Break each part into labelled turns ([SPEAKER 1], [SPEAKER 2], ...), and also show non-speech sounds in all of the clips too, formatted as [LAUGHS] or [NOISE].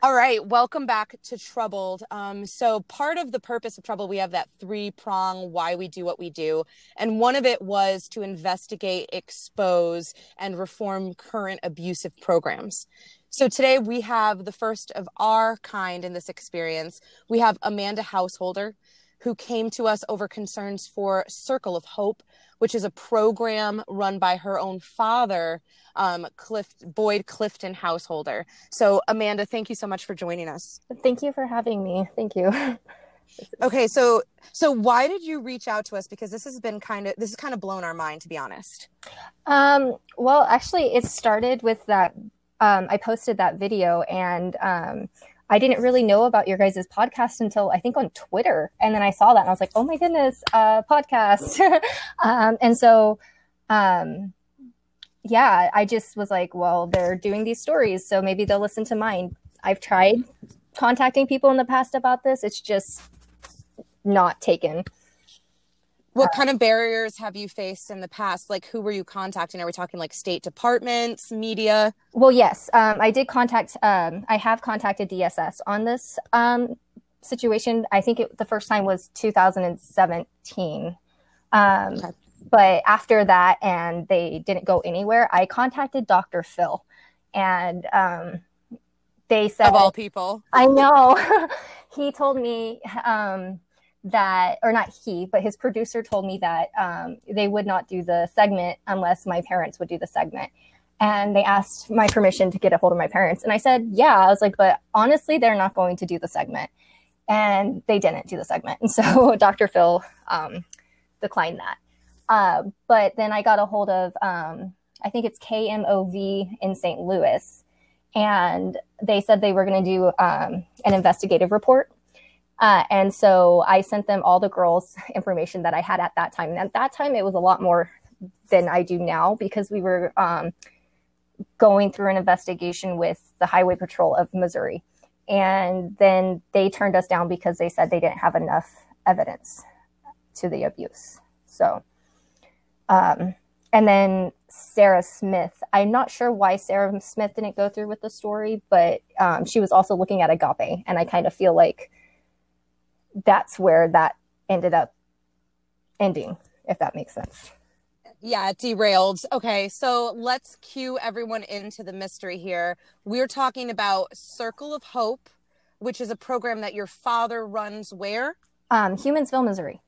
[SPEAKER 1] All right, welcome back to Troubled. Um, so, part of the purpose of Trouble, we have that three prong why we do what we do. And one of it was to investigate, expose, and reform current abusive programs. So, today we have the first of our kind in this experience. We have Amanda Householder, who came to us over concerns for Circle of Hope, which is a program run by her own father, um, Cliff, Boyd Clifton Householder. So, Amanda, thank you so much for joining us.
[SPEAKER 2] Thank you for having me. Thank you. [LAUGHS]
[SPEAKER 1] okay, so so why did you reach out to us? Because this has been kind of this has kind of blown our mind, to be honest.
[SPEAKER 2] Um, well, actually, it started with that. Um, I posted that video, and um, I didn't really know about your guys' podcast until I think on Twitter. And then I saw that and I was like, oh my goodness, uh, podcast. [LAUGHS] um, and so, um, yeah, I just was like, well, they're doing these stories, so maybe they'll listen to mine. I've tried contacting people in the past about this. It's just not taken
[SPEAKER 1] what kind of barriers have you faced in the past? Like who were you contacting? Are we talking like state departments media?
[SPEAKER 2] Well yes um, i did contact um, i have contacted dss on this um, situation. I think it, the first time was 2017 um, okay. but after that and they didn't go anywhere i contacted dr phil and um, they said
[SPEAKER 1] of all people.
[SPEAKER 2] I know. [LAUGHS] He told me um, that, or not he, but his producer told me that um, they would not do the segment unless my parents would do the segment. And they asked my permission to get a hold of my parents. And I said, yeah. I was like, but honestly, they're not going to do the segment. And they didn't do the segment. And so [LAUGHS] Dr. Phil um, declined that. Uh, but then I got a hold of, um, I think it's KMOV in St. Louis. And they said they were going to do um, an investigative report uh, and so I sent them all the girls' [LAUGHS] information that I had at that time. And at that time, it was a lot more than I do now because we were um, going through an investigation with the Highway Patrol of Missouri. And then they turned us down because they said they didn't have enough evidence to the abuse. So, um, and then Sarah Smith. I'm not sure why Sarah Smith didn't go through with the story, but um, she was also looking at Agape. And I kind of feel like that's where that ended up ending, if that makes sense.
[SPEAKER 1] Yeah, it derailed. Okay, so let's cue everyone into the mystery here. We're talking about Circle of Hope, which is a program that your father runs where?
[SPEAKER 2] Um, Humansville, Missouri.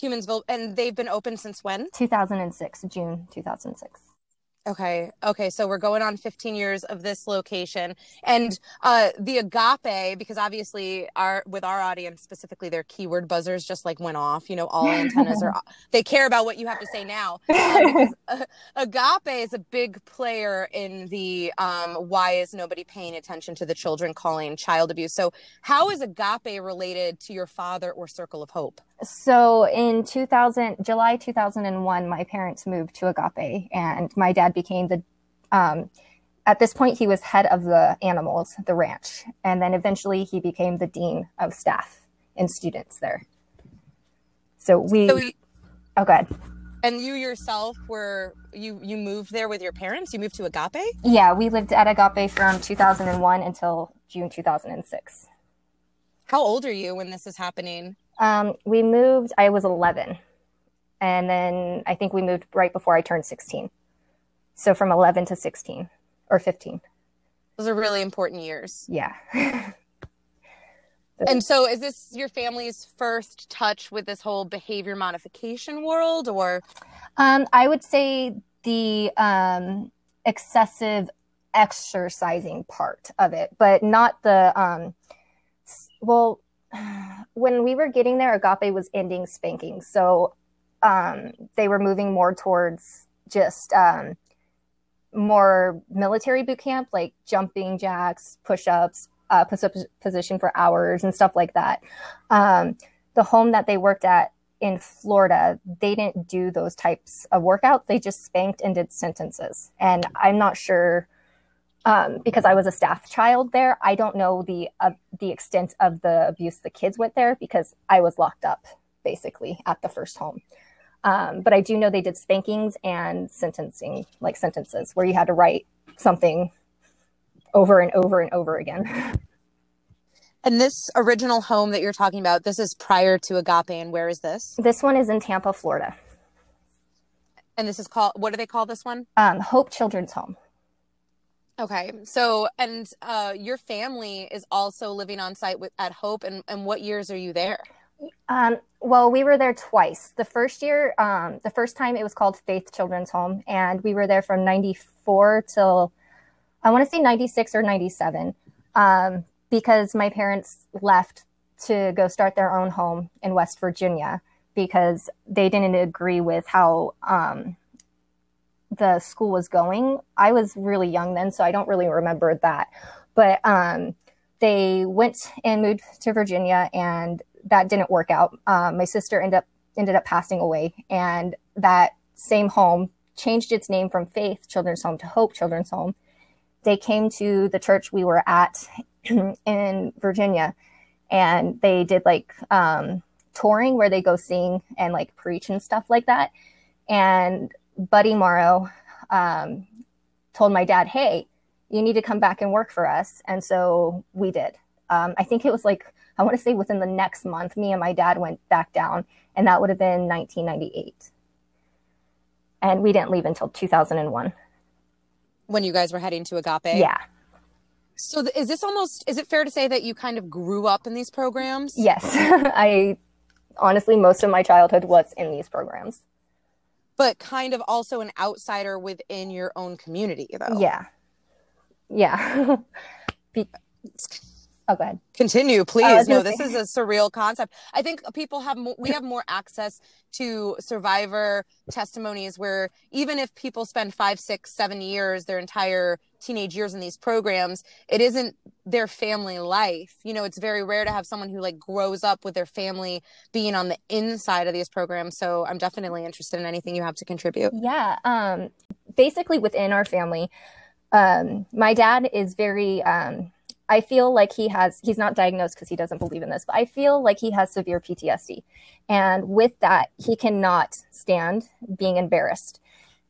[SPEAKER 1] Humansville, and they've been open since when?
[SPEAKER 2] 2006, June 2006.
[SPEAKER 1] Okay. Okay. So we're going on 15 years of this location and uh, the agape, because obviously our with our audience specifically, their keyword buzzers just like went off. You know, all antennas are [LAUGHS] they care about what you have to say now. Um, [LAUGHS] uh, agape is a big player in the um, why is nobody paying attention to the children calling child abuse. So how is agape related to your father or Circle of Hope?
[SPEAKER 2] So in 2000, July 2001, my parents moved to Agape, and my dad became the. Um, at this point, he was head of the animals, the ranch, and then eventually he became the dean of staff and students there. So we. So you, oh, good.
[SPEAKER 1] And you yourself were you you moved there with your parents? You moved to Agape?
[SPEAKER 2] Yeah, we lived at Agape from 2001 until June 2006.
[SPEAKER 1] How old are you when this is happening?
[SPEAKER 2] Um, we moved, I was 11. And then I think we moved right before I turned 16. So from 11 to 16 or 15.
[SPEAKER 1] Those are really important years.
[SPEAKER 2] Yeah. [LAUGHS]
[SPEAKER 1] and so is this your family's first touch with this whole behavior modification world or?
[SPEAKER 2] Um, I would say the um, excessive exercising part of it, but not the, um, well, when we were getting there, Agape was ending spanking. So um, they were moving more towards just um, more military boot camp, like jumping jacks, push ups, uh, position for hours, and stuff like that. Um, the home that they worked at in Florida, they didn't do those types of workouts. They just spanked and did sentences. And I'm not sure um, because I was a staff child there. I don't know the uh, the extent of the abuse the kids went there because I was locked up basically at the first home. Um, but I do know they did spankings and sentencing, like sentences, where you had to write something over and over and over again. [LAUGHS]
[SPEAKER 1] And this original home that you're talking about, this is prior to Agape, and where is this?
[SPEAKER 2] This one is in Tampa, Florida.
[SPEAKER 1] And this is called, what do they call this one?
[SPEAKER 2] Um, Hope Children's Home.
[SPEAKER 1] Okay. So, and uh, your family is also living on site with, at Hope. And, and what years are you there?
[SPEAKER 2] Um, well, we were there twice. The first year, um, the first time it was called Faith Children's Home, and we were there from 94 till I want to say 96 or 97 um, because my parents left to go start their own home in West Virginia because they didn't agree with how um, the school was going. I was really young then, so I don't really remember that. But um, they went and moved to Virginia, and that didn't work out. Um, my sister ended up ended up passing away, and that same home changed its name from Faith Children's Home to Hope Children's Home. They came to the church we were at [CLEARS THROAT] in Virginia, and they did like um, touring where they go sing and like preach and stuff like that. And Buddy Morrow um, told my dad, "Hey, you need to come back and work for us," and so we did. Um, I think it was like I want to say within the next month, me and my dad went back down, and that would have been 1998. And we didn't leave until 2001.
[SPEAKER 1] When you guys were heading to Agape?
[SPEAKER 2] Yeah.
[SPEAKER 1] So th- is this almost, is it fair to say that you kind of grew up in these programs?
[SPEAKER 2] Yes. [LAUGHS] I honestly, most of my childhood was in these programs.
[SPEAKER 1] But kind of also an outsider within your own community, though.
[SPEAKER 2] Yeah. Yeah. [LAUGHS] Be- Oh, go ahead.
[SPEAKER 1] Continue, oh, please. No, this is a surreal concept. I think people have mo- we have more access to survivor testimonies where even if people spend five, six, seven years, their entire teenage years in these programs, it isn't their family life. You know, it's very rare to have someone who like grows up with their family being on the inside of these programs. So I'm definitely interested in anything you have to contribute.
[SPEAKER 2] Yeah. Um, basically, within our family, um, my dad is very um, I feel like he has, he's not diagnosed because he doesn't believe in this, but I feel like he has severe PTSD. And with that, he cannot stand being embarrassed.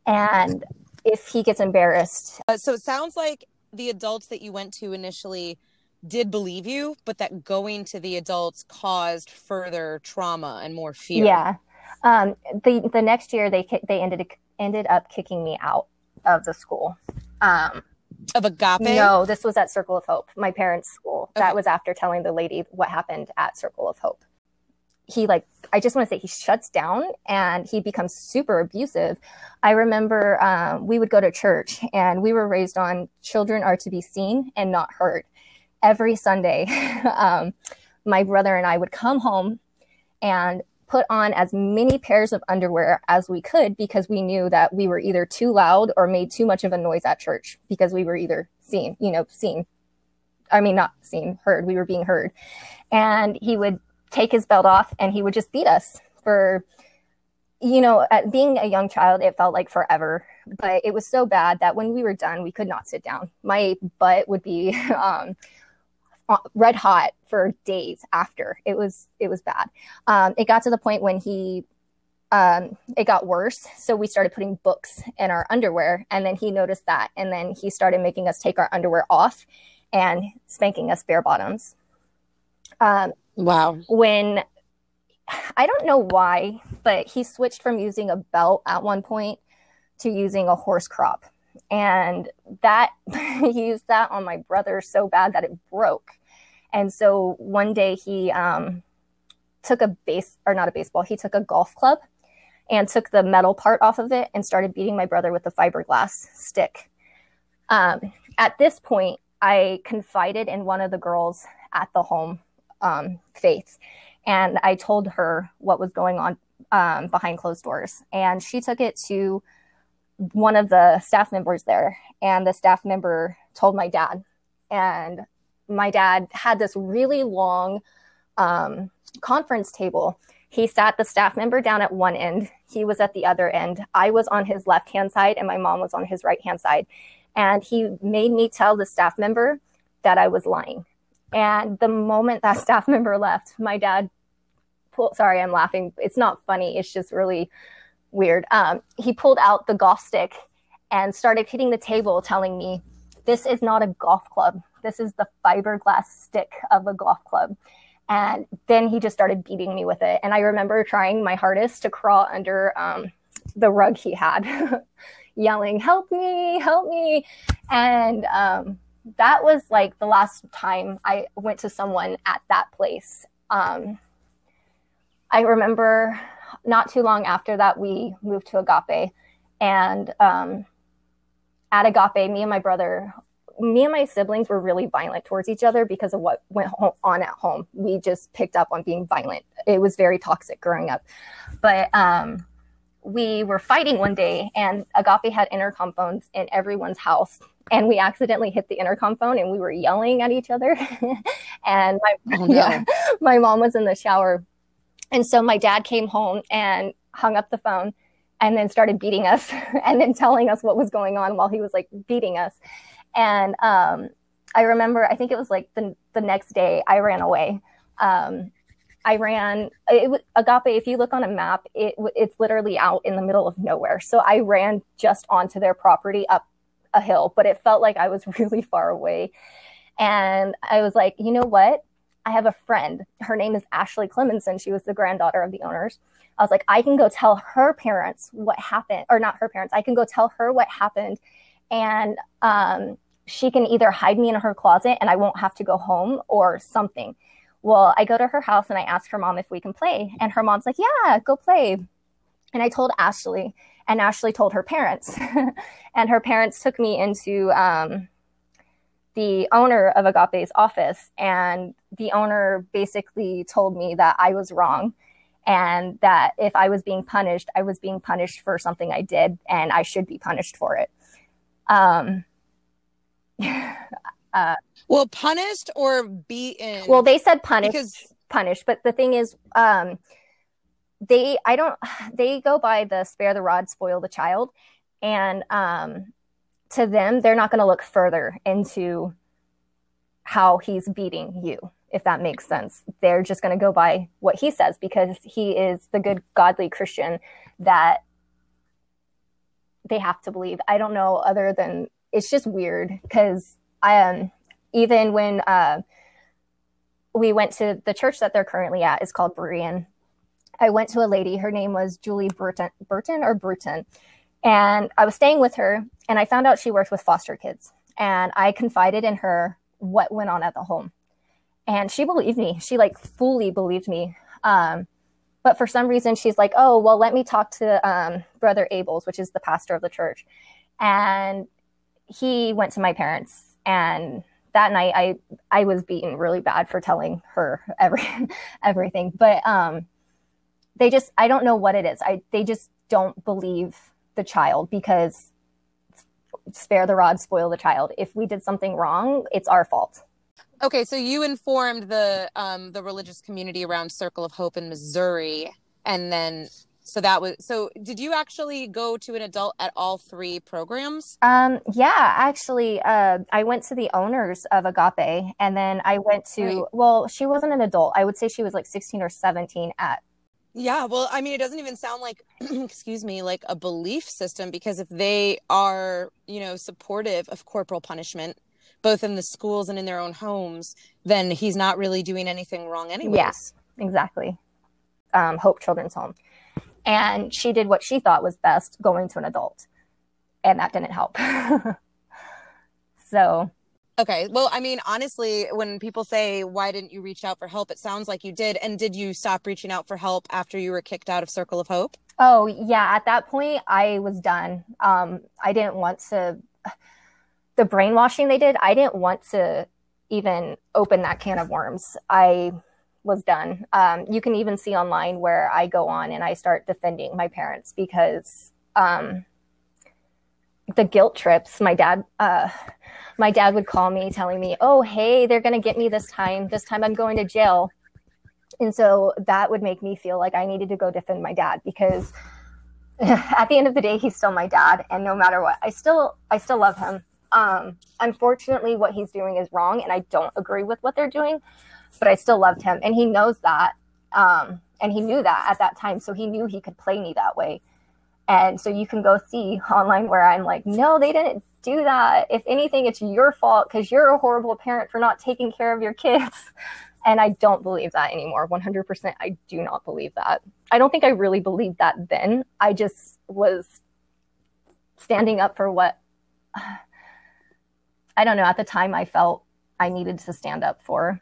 [SPEAKER 2] And if he gets embarrassed.
[SPEAKER 1] Uh, so it sounds like the adults that you went to initially did believe you, but that going to the adults caused further trauma and more fear.
[SPEAKER 2] Yeah. Um, the, the next year they, they ended, ended up kicking me out of the school. Um,
[SPEAKER 1] of Agape?
[SPEAKER 2] No, this was at Circle of Hope, my parents' school. Okay. That was after telling the lady what happened at Circle of Hope. He like I just want to say he shuts down and he becomes super abusive. I remember um, we would go to church and we were raised on children are to be seen and not heard. Every Sunday, [LAUGHS] um, my brother and I would come home and put on as many pairs of underwear as we could because we knew that we were either too loud or made too much of a noise at church because we were either seen, you know, seen. I mean, not seen, heard. We were being heard. And he would take his belt off and he would just beat us for, you know, being a young child, it felt like forever. But it was so bad that when we were done, we could not sit down. My butt would be [LAUGHS] um, red hot for days after. It was it was bad. Um, it got to the point when he um, it got worse. So we started putting books in our underwear, and then he noticed that, and then he started making us take our underwear off and spanking us bare bottoms.
[SPEAKER 1] Um, wow.
[SPEAKER 2] When I don't know why, but he switched from using a belt at one point to using a horse crop. And that [LAUGHS] he used that on my brother so bad that it broke. And so one day he um, took a base or not a baseball he took a golf club and took the metal part off of it and started beating my brother with the fiberglass stick. Um, at this point i confided in one of the girls at the home um, faith and i told her what was going on um, behind closed doors and she took it to one of the staff members there, and the staff member told my dad. And my dad had this really long um, conference table. He sat the staff member down at one end, he was at the other end. I was on his left hand side, and my mom was on his right hand side. And he made me tell the staff member that I was lying. And the moment that [LAUGHS] staff member left, my dad pulled, sorry, I'm laughing. It's not funny. It's just really weird. Um, he pulled out the golf stick and started hitting the table, telling me this is not a golf club. This is the fiberglass stick of a golf club. And then he just started beating me with it. And I remember trying my hardest to crawl under um, the rug he had, [LAUGHS] yelling, Help me, help me. And um, that was like the last time I went to someone at that place. Um, I remember not too long after that, we moved to Agape. And um, at Agape, me and my brother me and my siblings were really violent towards each other because of what went on at home. We just picked up on being violent. It was very toxic growing up. But um, we were fighting one day, and Agape had intercom phones in everyone's house. And we accidentally hit the intercom phone and we were yelling at each other. [LAUGHS] and my, oh, [LAUGHS] no. yeah, my mom was in the shower. And so my dad came home and hung up the phone and then started beating us [LAUGHS] and then telling us what was going on while he was like beating us. And um, I remember, I think it was like the, the next day, I ran away. Um, I ran it, Agape. If you look on a map, it, it's literally out in the middle of nowhere. So I ran just onto their property up a hill, but it felt like I was [LAUGHS] really far away. And I was like, you know what? I have a friend. Her name is Ashley Clemensen. She was the granddaughter of the owners. I was like, I can go tell her parents what happened, or not her parents. I can go tell her what happened, and um, she can either hide me in her closet and I won't have to go home or something. Well, I go to her house and I ask her mom if we can play. And her mom's like, Yeah, go play. And I told Ashley, and Ashley told her parents. [LAUGHS] and her parents took me into um, the owner of Agape's office. And the owner basically told me that I was wrong and that if I was being punished, I was being punished for something I did and I should be punished for it. Um, [LAUGHS]
[SPEAKER 1] uh, well, punished or beaten?
[SPEAKER 2] Well, they said punished, because... punished. But the thing is, um, they I don't [SIGHS] they go by the spare the rod, spoil the child, and um, to them, they're not going to look further into how he's beating you if that makes sense. They're just going to go by what he says because he is the good, godly Christian that they have to believe. I don't know other than it's just weird because I um even when uh, we went to the church that they're currently at is called Berean. I went to a lady. Her name was Julie Burton, Burton or Bruton, and I was staying with her. And I found out she worked with foster kids. And I confided in her what went on at the home, and she believed me. She like fully believed me. Um, but for some reason, she's like, "Oh, well, let me talk to um, Brother Abels, which is the pastor of the church." And he went to my parents and that night I I was beaten really bad for telling her every [LAUGHS] everything. But um they just I don't know what it is. I they just don't believe the child because spare the rod, spoil the child. If we did something wrong, it's our fault.
[SPEAKER 1] Okay, so you informed the um the religious community around Circle of Hope in Missouri and then so that was so did you actually go to an adult at all three programs
[SPEAKER 2] um yeah actually uh i went to the owners of agape and then i went to right. well she wasn't an adult i would say she was like 16 or 17 at
[SPEAKER 1] yeah well i mean it doesn't even sound like [CLEARS THROAT] excuse me like a belief system because if they are you know supportive of corporal punishment both in the schools and in their own homes then he's not really doing anything wrong anyways.
[SPEAKER 2] yes yeah, exactly. Um, hope children's home. And she did what she thought was best going to an adult and that didn't help. [LAUGHS] So
[SPEAKER 1] okay well i mean honestly when people say why didn't you reach out for help? it sounds like you did and did you stop reaching out for help after you were kicked out of circle of hope?
[SPEAKER 2] Oh yeah at that point i was done. Um i didn't want to the brainwashing they did i didn't want to even open that can of worms. I was done. Um, you can even see online where I go on and I start defending my parents because um, the guilt trips. My dad, uh, my dad would call me telling me, "Oh, hey, they're gonna get me this time. This time I'm going to jail." And so that would make me feel like I needed to go defend my dad because [LAUGHS] at the end of the day, he's still my dad, and no matter what, I still I still love him. Um, unfortunately, what he's doing is wrong, and I don't agree with what they're doing but I still loved him. And he knows that. Um, and he knew that at that time. So he knew he could play me that way. And so you can go see online where I'm like, no, they didn't do that. If anything, it's your fault because you're a horrible parent for not taking care of your kids. [LAUGHS] And I don't believe that anymore. 100%. I do not believe that. I don't think I really believed that then. I just was standing up for what [SIGHS] I don't know. At the time, I felt I needed to stand up for.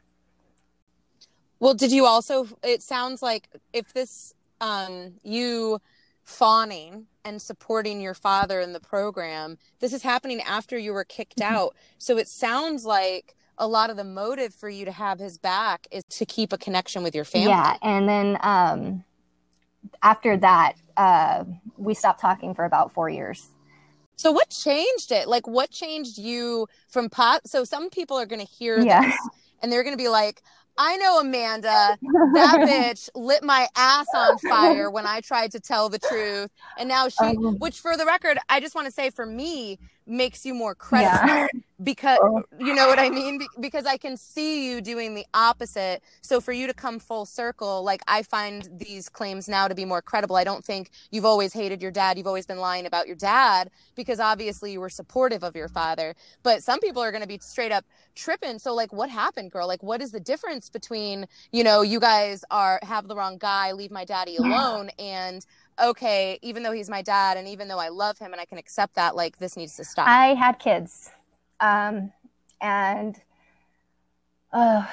[SPEAKER 1] Well, did you also? It sounds like if this, um, you fawning and supporting your father in the program, this is happening after you were kicked mm-hmm. out. So it sounds like a lot of the motive for you to have his back is to keep a connection with your family.
[SPEAKER 2] Yeah, and then um, after that, uh, we stopped talking for about four years.
[SPEAKER 1] So what changed it? Like what changed you from pot? So some people are going to hear yeah. this and they're going to be like, I know Amanda, that bitch lit my ass on fire when I tried to tell the truth. And now she, um, which for the record, I just want to say for me, makes you more credible yeah. [LAUGHS] because oh. you know what I mean? Be- because I can see you doing the opposite. So for you to come full circle, like I find these claims now to be more credible. I don't think you've always hated your dad. You've always been lying about your dad because obviously you were supportive of your father. But some people are going to be straight up tripping. So like what happened, girl? Like what is the difference between, you know, you guys are have the wrong guy, leave my daddy [SIGHS] alone and okay, even though he's my dad and even though I love him and I can accept that, like this needs to stop.
[SPEAKER 2] I had kids. Um, and uh,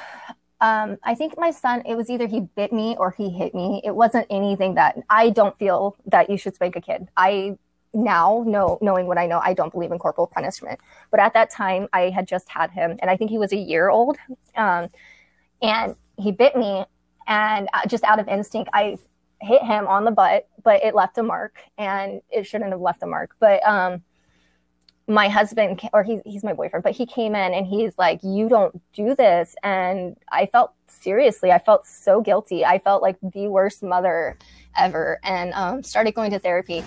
[SPEAKER 2] um, I think my son, it was either he bit me or he hit me. It wasn't anything that I don't feel that you should spank a kid. I now know, knowing what I know, I don't believe in corporal punishment. But at that time, I had just had him, and I think he was a year old. Um, and he bit me, and uh, just out of instinct, I hit him on the butt, but it left a mark and it shouldn't have left a mark. But um, my husband, or he, he's my boyfriend, but he came in and he's like, You don't do this. And I felt seriously, I felt so guilty. I felt like the worst mother ever and um, started going to therapy.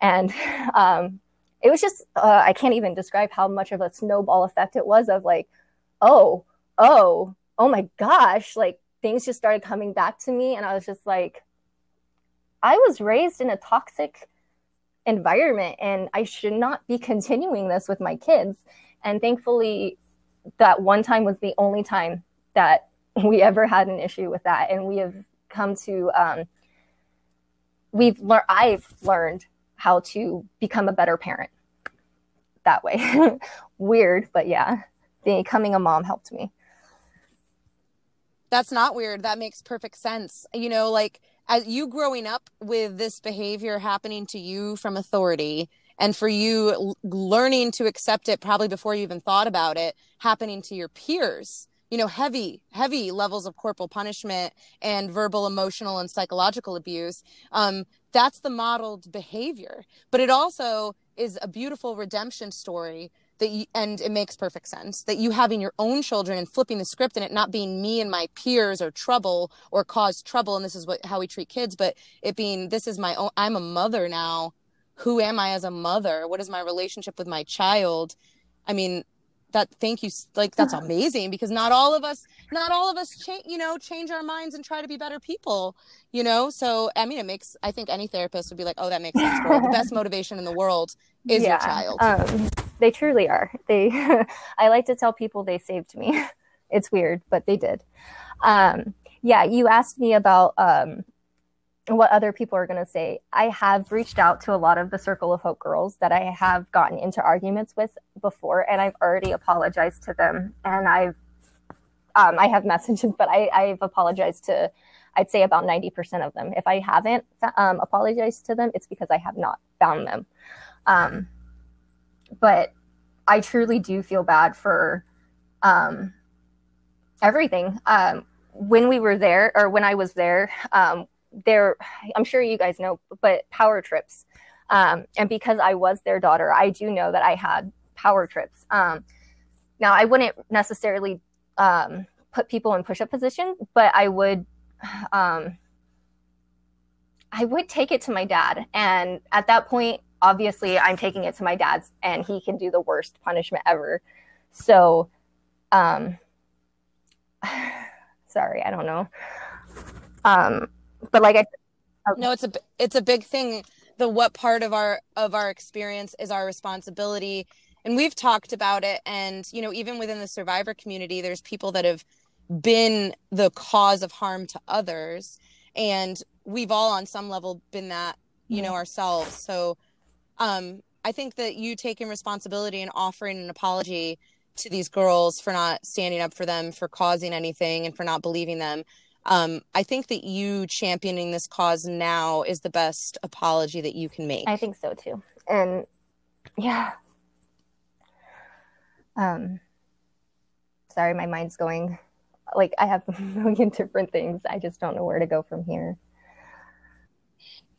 [SPEAKER 2] And [LAUGHS] um, it was just, uh, I can't even describe how much of a snowball effect it was of like, oh, oh, oh my gosh, like things just started coming back to me. And I was just like, I was raised in a toxic environment and I should not be [LAUGHS] continuing this with my kids. And thankfully, that one time was the only time that [LAUGHS] we ever had an issue with that. And we have come to, um, we've learned, I've learned how to become a better parent that way. [LAUGHS] weird, but yeah, becoming a mom helped me.
[SPEAKER 1] That's not weird. That makes perfect sense. You know, like, as you growing up with this behavior happening to you from authority and for you learning to accept it probably before you even thought about it happening to your peers you know heavy heavy levels of corporal punishment and verbal emotional and psychological abuse um, that's the modeled behavior. But it also is a beautiful redemption story that you, and it makes perfect sense that you having your own children and flipping the script and it not being me and my peers or trouble or cause trouble and this is what how we treat kids but it being this is my own i'm a mother now. Who am i as a mother? What is my relationship with my child? I mean that thank you like that's [LAUGHS] amazing because not all of us not all of us change you know change our minds and try to be better people you know? So i mean it makes i think any therapist would be like oh that makes sense the best [LAUGHS] motivation in the world is yeah. your child.
[SPEAKER 2] um, they truly are. They [LAUGHS] i like to tell people they saved me. It's weird but they did. Um, yeah you asked me about um, what other people are going to say. I have reached out to a lot of the Circle of Hope girls that I have gotten into arguments with before, and I've already apologized to them. And I've, um, I have [LAUGHS] messages, but I, I've apologized to, I'd say about 90% of them. If I haven't um, apologized to them, it's because I have not found them. Um, but I truly do feel bad for um, everything. Um, when we were there, or when I was there, um, there i'm sure you guys know but power trips. Um, and because i was their daughter i do know that i had power trips. Um, now i wouldn't necessarily um, put people in push-up position but i would um, i would take it to my dad. And at that point obviously i'm taking it to my dad's and he can do the worst punishment ever. So um [SIGHS] sorry i don't know. Um but like I
[SPEAKER 1] okay. no, it's a it's a big thing. the what part of our of our experience is our responsibility. And we've talked about it. And you know even within the survivor community there's people that have been the cause of harm to others. And we've all on some level been that you know ourselves. So um i think that you taking responsibility and offering an apology to these girls for not standing up for them for causing anything and for not believing them um i think that you championing this cause now is the best apology that you can make
[SPEAKER 2] I think so too. And yeah. Um sorry, my mind's going like I have [LAUGHS] a million different things. I just don't know where to go from here.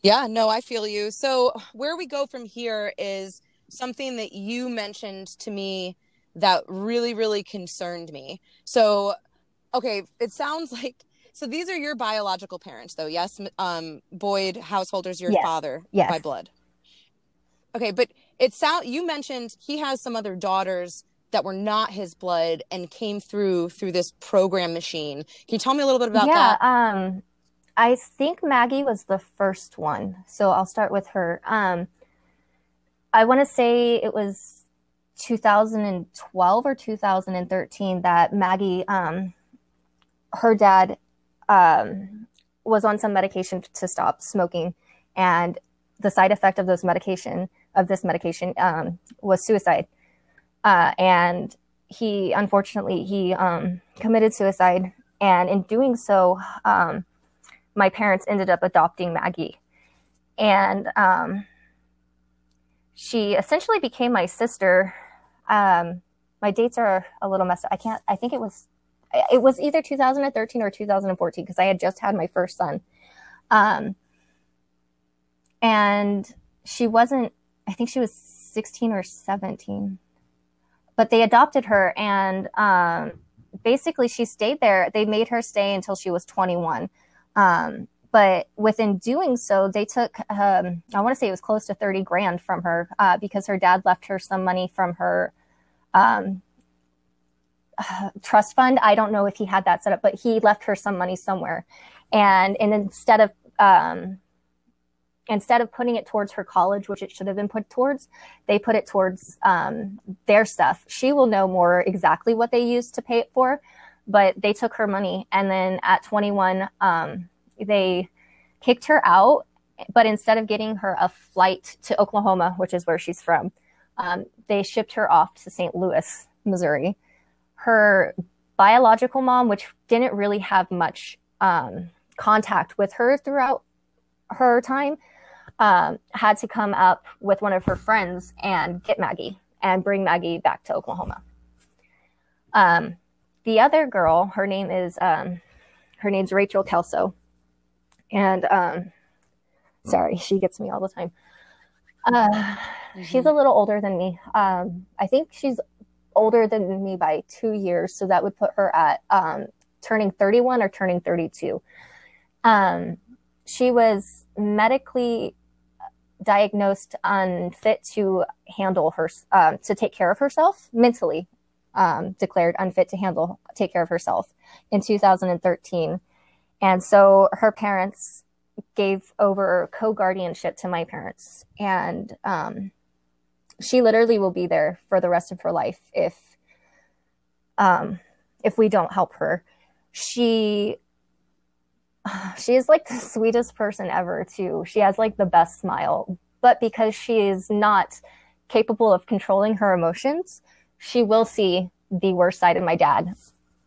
[SPEAKER 1] Yeah, no, I feel you. So, where we go from here is something that you mentioned to me that really, really concerned me. So, okay, it sounds [LAUGHS] like so these are your biological parents, though, yes? Um, Boyd Householder's your
[SPEAKER 2] Yes.
[SPEAKER 1] father
[SPEAKER 2] Yes.
[SPEAKER 1] by blood. Okay, but it sound you mentioned he has some other daughters that were not his blood and came through through this program machine. Can you tell me a little bit about
[SPEAKER 2] yeah,
[SPEAKER 1] that?
[SPEAKER 2] um I think Maggie was the first one. So I'll start with her. Um I want to say it was 2012 or 2013 that Maggie um her dad um was on some medication to stop smoking. And the side effect of those medication of this medication um was suicide. Uh and he unfortunately he um committed suicide. And in doing so um, my parents ended up adopting maggie. And um, she essentially became my sister. Um, my dates are a little messed up. I can't i think it was it was either 2013 or 2014 because i had just had my first son. Um, and she wasn't i think she was 16 or 17 but they adopted her and um, basically she stayed there. They made her stay until she was 21 um, but within doing so they took um, i want to say it was close to 30 grand from her uh, because her dad left her some money from her um, [SIGHS] trust fund i don't know if he had that set up but he left her some money somewhere and and instead of um, instead of putting it towards her college which it should have been put towards they put it towards um, their stuff. She will know more exactly what they used to pay it for, but they took her money. And then at 21, um, they kicked her out. But instead of getting her a flight to Oklahoma, which is where she's from, um, they shipped her off to St. Louis, Missouri. Her biological mom, which didn't really have much um, contact with her throughout her time, um, had to come up with one of her friends and get Maggie and bring Maggie back to Oklahoma. Um, the other girl, her name is um, her name's Rachael Kellso, and um, sorry, she gets me all the time. Uh, She's a little older than me. Um, I think she's older than me by two years, so that would put her at um, turning 31 or turning 32. Um, she was medically diagnosed unfit to handle her um, to take care of herself mentally um, declared unfit to handle take care of herself in 2013 and so her parents gave over co-guardianship to my parents and um, she literally will be there for the rest of her life if um, if we don't help her. She [SIGHS] she is like the sweetest person ever too. She has like the best smile. But because she is not capable of controlling her emotions she will see the worst side of my dad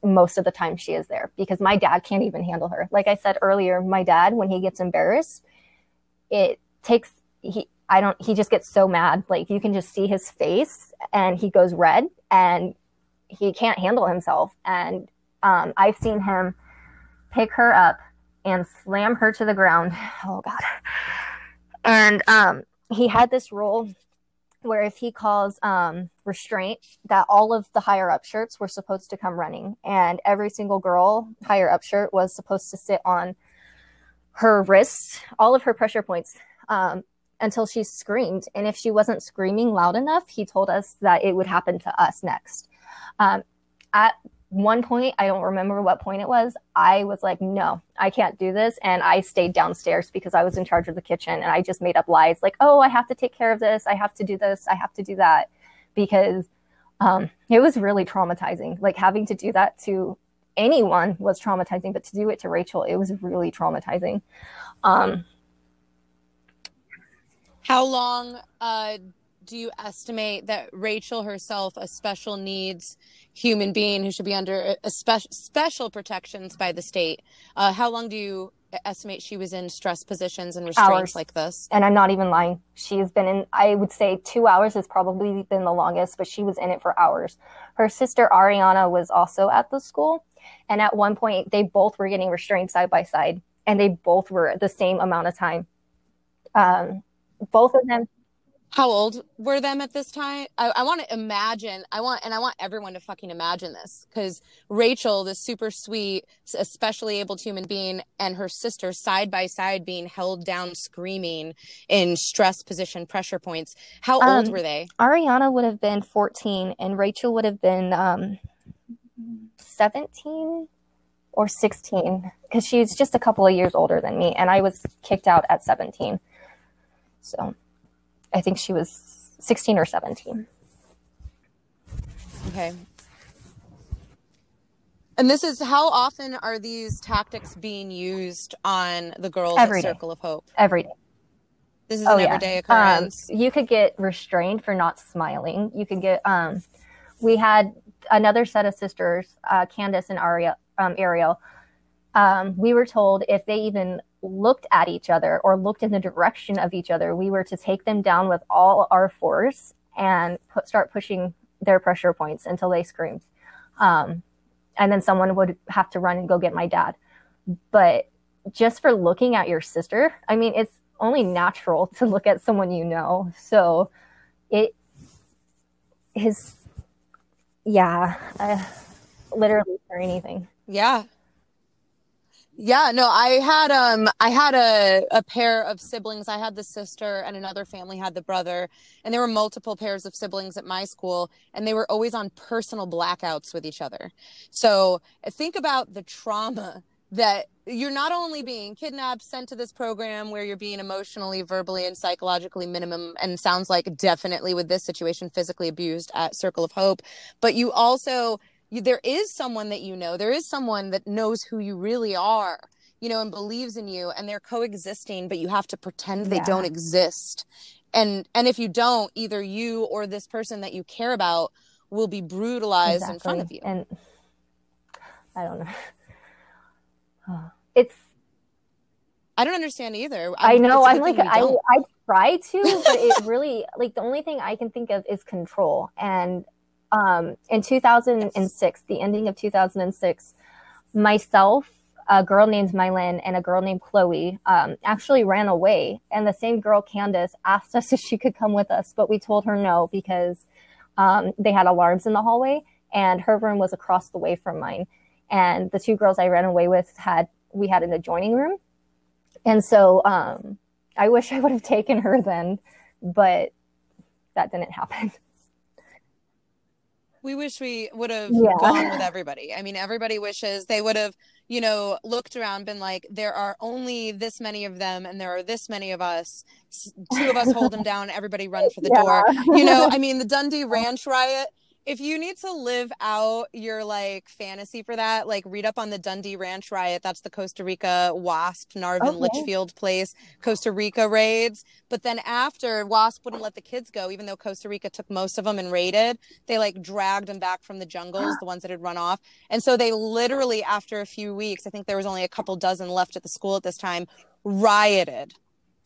[SPEAKER 2] most of the time she is there because my dad can't even handle her. Like i said earlier my dad when he gets embarrassed it takes he i don't he just gets so mad like you can just see his face and he goes red and he can't handle himself and um, i've seen him pick her up and slam her to the ground. [LAUGHS] Oh God. And um, he had this rule where if he calls um, restraint, that all of the higher up shirts were supposed to come running, and every single girl higher up shirt was supposed to sit on her wrist, all of her pressure points, um, until she screamed. And if she wasn't screaming loud enough, he told us that it would happen to us next. Um, at one point, I don't remember what point it was, I was like, no, I can't do this. And I stayed downstairs because I was in charge of the kitchen and I just made up lies like, oh, I have to take care of this. I have to do this. I have to do that because um, it was really traumatizing. Like having to do that to anyone was traumatizing, but to do it to Rachael, it was really traumatizing. Um,
[SPEAKER 1] How long uh, do you estimate that Rachael herself, a special needs human being who should be under a spe- special protections by the state, uh, how long do you estimate she was in stress positions and restraints hours. like this?
[SPEAKER 2] And I'm not even lying. She's been in, I would say two hours has probably been the longest, but she was in it for hours. Her sister Ariana was also at the school. And at one point, they both were getting restrained side by side, and they both were the same amount of time. Um, both of them
[SPEAKER 1] how old were them at this time? I, I want to imagine. I want, and I want everyone to fucking imagine this because Rachael, this super sweet, especially able human being, and her sister side by side being held down, screaming in stress position, pressure points. How um, old were they?
[SPEAKER 2] Ariana would have been 14, and Rachael would have been um, 17 or 16 because she's just a couple of years older than me, and I was kicked out at 17. So. I think she was 16 or 17.
[SPEAKER 1] Okay. And this is how often are these tactics being used on the girls Every at. Circle of Hope?
[SPEAKER 2] Every day.
[SPEAKER 1] This is oh, an yeah. everyday occurrence.
[SPEAKER 2] Um, you could get restrained for not smiling. You could get. Um, we had another set of sisters, uh, Candace and Aria, um, Ariel. Um, we were told if they even looked at each other or looked in the direction of each other, we were to take them down with all our force and put, start pushing their pressure points until they screamed. Um, and then someone would have to run and go get my dad. But just for looking at your sister, I mean, it's only natural [LAUGHS] to look at someone you know. So it is, yeah, uh, literally for anything.
[SPEAKER 1] Yeah. Yeah, no, I had um I had a a pair of siblings. I had the sister and another family had the brother, and there were multiple pairs of siblings at my school and they were always on personal blackouts with each other. So, think about the trauma [LAUGHS] that you're not only being kidnapped, sent to this program where you're being emotionally, verbally, and psychologically minimum, and sounds like definitely with this situation, physically abused at Circle of Hope, but you also you, there is someone that you know there is someone that knows who you really are you know and believes in you and they're coexisting but you have to pretend they yeah. don't exist. And and if you don't either you or this person that you care about will be brutalized exactly. in front of you.
[SPEAKER 2] And i don't know. [SIGHS] It's
[SPEAKER 1] i don't understand either.
[SPEAKER 2] I, I know i'm like i i try to but it [LAUGHS] really like the only thing i can think of is control. And um, in 2006, the ending of 2006, myself, a girl named Mylan, and a girl named Chloe um, actually ran away. And the same girl, Candace, asked us [LAUGHS] if she could come with us, but we told her no because um, they had alarms in the hallway, and her room was across the way from mine. And the two girls I ran away with had we had an adjoining room, and so um, I wish I would have [LAUGHS] taken her then, but that didn't happen. [LAUGHS]
[SPEAKER 1] we wish we would have yeah. gone with [LAUGHS] everybody. I mean, everybody wishes they would have, you know, looked around, been like, there are only this many of them, and there are this many of us. Two of us hold them [LAUGHS] down. Everybody run for the yeah. door. You know, [LAUGHS] I mean, the Dundee Ranch riot if you need to live out your like fantasy for that, like read up on the Dundee Ranch riot. That's the Costa Rica WASP Narvin oh, okay. Lichfield place, Costa Rica raids. But then after WASP wouldn't let the kids go, even though Costa Rica took most of them and raided, they like dragged them back from the jungles, [GASPS] the ones that had run off. And so they literally, after a few weeks, I think there was only a couple dozen left at the school at this time, rioted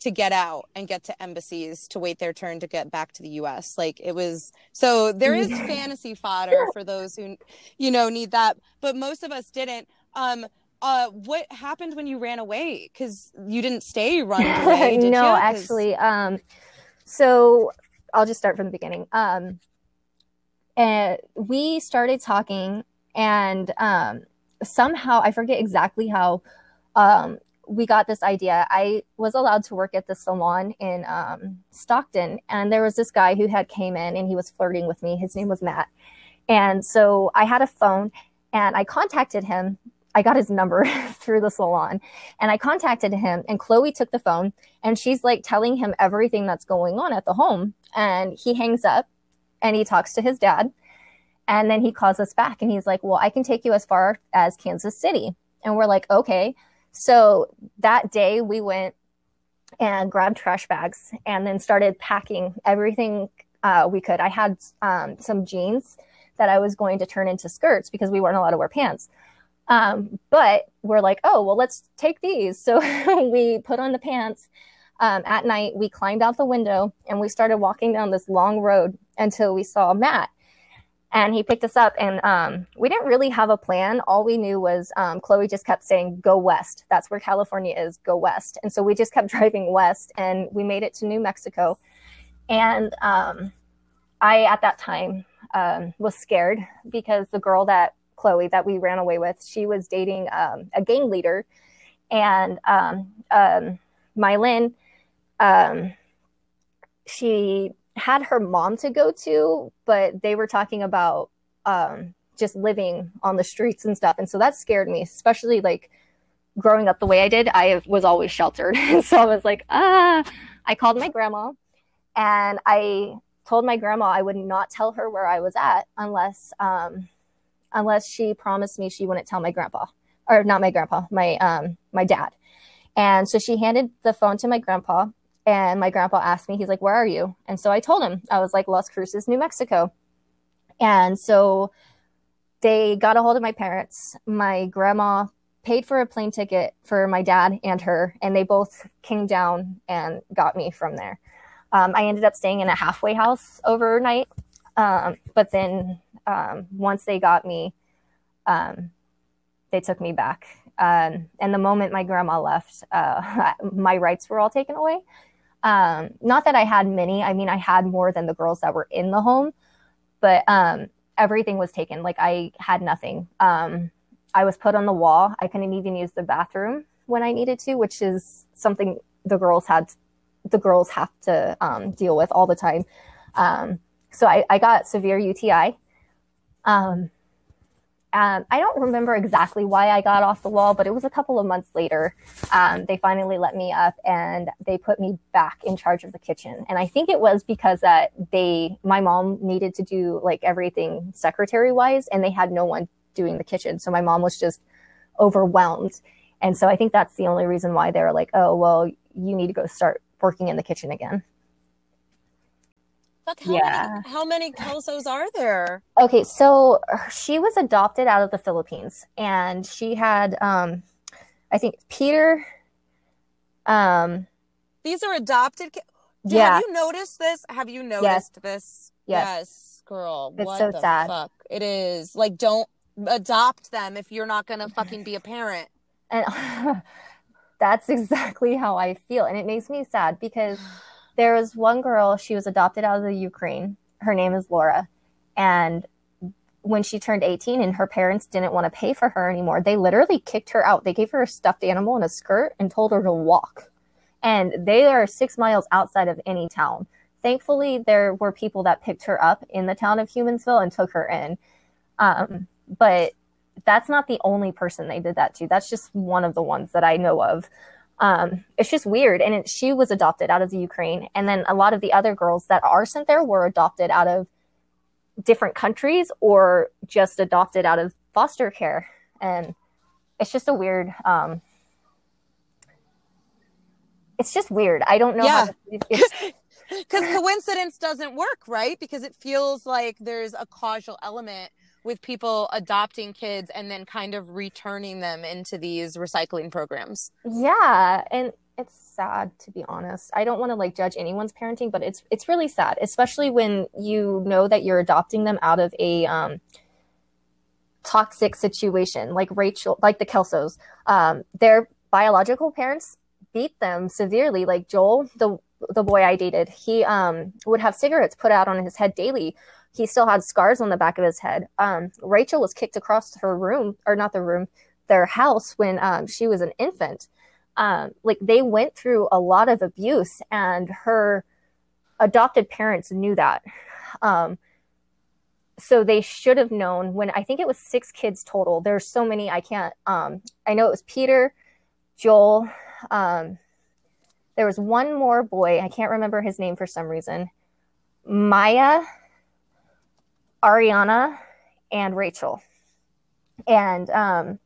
[SPEAKER 1] to get out and get to embassies to wait their turn to get back to the US. Like it was so there is fantasy fodder for those who you know need that, but most of us didn't. Um uh what happened when you ran away cuz you didn't stay run [LAUGHS] away no,
[SPEAKER 2] you? actually um so I'll just start from the beginning. Um and we started talking and um somehow I forget exactly how um we got this idea. I was allowed to work at the salon in um, Stockton, and there was this guy who had came in and he was flirting with me. His name was Matt, and so I had a phone, And I contacted him. I got his number [LAUGHS] through the salon and I contacted him and Chloe took the phone and she's like telling him everything that's going on at the home. And he hangs up and he talks to his dad. And then he calls us back and he's like, Well, I can take you as far as Kansas City. And we're like, Okay. So that day we went and grabbed trash bags and then started packing everything uh, we could. I had um, some jeans that I was going to turn into skirts because we weren't allowed to wear pants. Um, but we're like, oh, well, let's take these. So [LAUGHS] we put on the pants. Um, at night, we climbed out the window and we started walking down this long road until we saw Matt. And he picked us up, and um, we didn't really have a plan. All we knew was um, Chloe just kept saying, Go west. That's where California is, go west. And so we just kept [LAUGHS] driving west, and we made it to New Mexico. And um, I, at that time, um, was scared because the girl that Chloe that we ran away with, she was dating um, a gang leader, and um, um, Mylin, she had her mom to go to, but they were talking about um, just living on the streets and stuff, and so that scared me, especially like growing up the way I did. I was always sheltered, [LAUGHS] And so I was like, ah. I called my grandma and I told my grandma I would not tell her where I was at unless um, unless she promised me she wouldn't tell my grandpa or not my grandpa, my um, my dad. And so she handed the phone to my grandpa and my grandpa asked me, he's like, "Where are you?" And so I told him I was like Las Cruces, New Mexico. And so they got a hold of my parents. My grandma paid for a plane ticket for my dad and her, and they both came down and got me from there. Um, I ended up staying in a halfway house overnight, um, but then um, once they got me, um, they took me back. Um, and the moment my grandma left, uh, [LAUGHS] my rights were all taken away. Um, not that I had many. I mean, I had more than the girls that were in the home, but um, everything was taken. Like I had nothing. Um, I was put on the wall. I couldn't even use the bathroom when I needed to, which is something the girls had the girls have to um, deal with all the time. Um, so I, I, got severe UTI. Um, I don't remember exactly why I got off the wall, but it was a couple of months later. Um, they finally let me up and they put me back in charge of the kitchen. And I think it was because that they, my mom needed to do like everything secretary wise, and they had no one doing the kitchen. So my mom was just overwhelmed. And so I think that's the only reason why they're like, oh, well, you need to go start working in the kitchen again.
[SPEAKER 1] Fuck, how yeah. Many, how many Kellsos are there?
[SPEAKER 2] Okay, so she was adopted out of the Philippines and she had, um, I think, Peter. Um,
[SPEAKER 1] These are adopted. yeah. Have you noticed this? Have you noticed yes. this?
[SPEAKER 2] Yes.
[SPEAKER 1] yes girl.
[SPEAKER 2] It's what so sad.
[SPEAKER 1] Fuck? It is. Like, don't adopt them if you're not going to fucking be a parent.
[SPEAKER 2] And [LAUGHS] that's exactly how I feel. And it makes me sad because [SIGHS] [SIGHS] [SIGHS] there was one girl, she was adopted out of the Ukraine. Her name is Laura. And when she turned 18 and her parents didn't want to pay for her anymore, they literally kicked her out. They gave her a stuffed animal and a skirt and told her to walk. And they are six miles outside of any town. Thankfully, there were people that picked her up in the town of Humansville and took her in. Um, but that's not the only person they did that to. That's just one of the ones that I know of. Um, it's just weird. And it, she was adopted out of the Ukraine. And then a lot of the other girls that are sent there were adopted out of different countries or just adopted out of foster care. And it's just a weird, um, it's just weird. I don't know.
[SPEAKER 1] Yeah. Because [LAUGHS] [LAUGHS] coincidence doesn't work, right? Because it feels like there's a causal element with people adopting kids and then kind of returning them into these recycling programs.
[SPEAKER 2] Yeah, and it's sad to be honest. I don't want to like judge anyone's parenting, but it's it's really sad, especially when you know that you're adopting them out of a um, toxic situation, like Rachael, like the Kellsos. Um, their biological parents beat them severely. Like Joel, the the boy I dated, he um, would have cigarettes put out on his head daily he still had scars on the back of his head. Um, Rachael was kicked across her room, or not the room, their house when um, she was an infant. Um, like they went through a lot of abuse, and her adopted parents knew that. Um, so they should have known when I think it was six kids total. There's so many I can't. Um, I know it was Peter, Joel. Um, there was one more boy. I can't remember his name for some reason. Maya, Ariana, and Rachael. And um,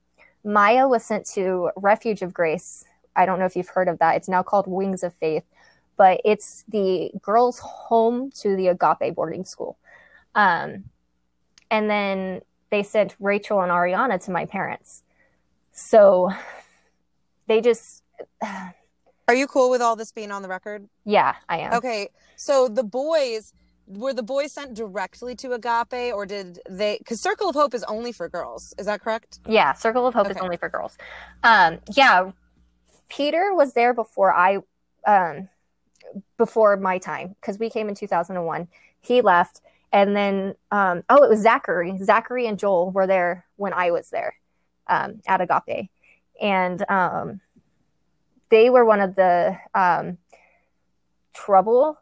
[SPEAKER 2] Maya was sent to Refuge of Grace. I don't know if you've heard of that. It's now called Wings of Faith, but it's the girls' home to the Agape boarding school. Um, and then they sent Rachael and Ariana to my parents. So they just. [SIGHS]
[SPEAKER 1] Are you cool with all this being on the record?
[SPEAKER 2] Yeah, I am.
[SPEAKER 1] Okay. So the boys, were the boys sent directly to Agape or did they? Because Circle of Hope is only for girls. Is that correct?
[SPEAKER 2] Yeah, Circle of Hope okay. is only for girls. Um, yeah, Peter was there before I, um, before my time because we came in 2001. He left and then um, oh it was zachary zachary and joel were there when i was there um, at agape and um, they were one of the um, trouble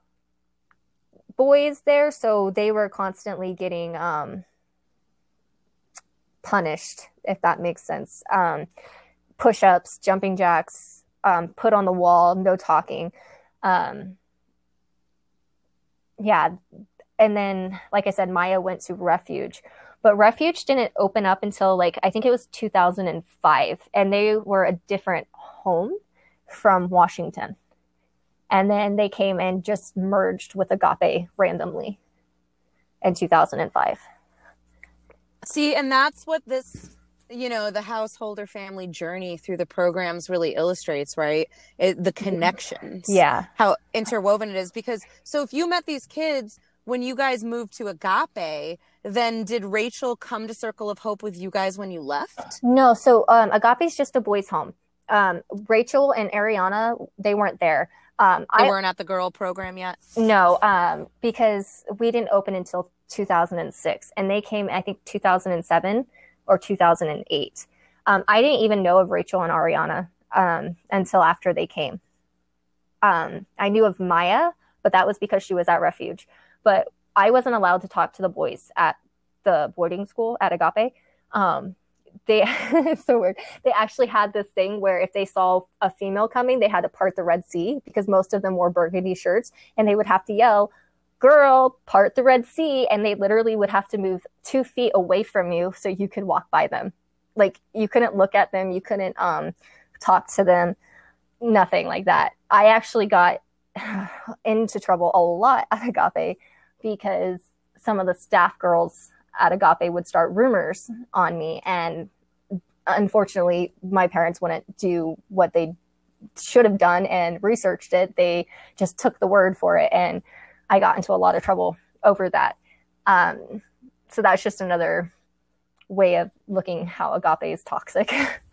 [SPEAKER 2] boys there so they were constantly getting um, punished if that makes sense. Um, push-ups jumping jacks put on the wall no talking. Yeah and then like i said maya went to refuge. But refuge didn't open up until like i think it was 2005 and they were a different home from washington and then they came and just merged with agape randomly in 2005
[SPEAKER 1] see and that's what this you know the householder family journey through the programs really illustrates right it, the connections
[SPEAKER 2] yeah
[SPEAKER 1] how interwoven it is because so if you met these kids when you guys moved to Agape, then did Rachael come to Circle of Hope with you guys when you left?
[SPEAKER 2] No, so um, Agape is just a boys' home. Um, Rachael and Ariana, they weren't there. Um,
[SPEAKER 1] they I, weren't at the girl program yet.
[SPEAKER 2] No, um, because we didn't open until 2006, and they came, I think, 2007 or 2008. Um, I didn't even know of Rachael and Ariana um, until after they came. Um, I knew of Maya, but that was because she was at Refuge but I wasn't allowed to talk to the boys at the boarding school at Agape. Um, they it's [LAUGHS] so weird. They actually had this thing where if they saw a female coming, they had to part the Red Sea because most of them wore burgundy shirts, and they would have to yell, "Girl, part the Red Sea!" And they literally would have to move two feet away from you so you could walk by them. Like you couldn't look at them, you couldn't um, talk to them, nothing like that. I actually got [SIGHS] into trouble a lot at Agape because some of the staff girls at Agape would start rumors on me. And unfortunately, my parents wouldn't do what they should have done and researched it. They just took the word for it. And I got into a lot of trouble over that. Um, so that's just another way of looking how Agape is toxic. [LAUGHS]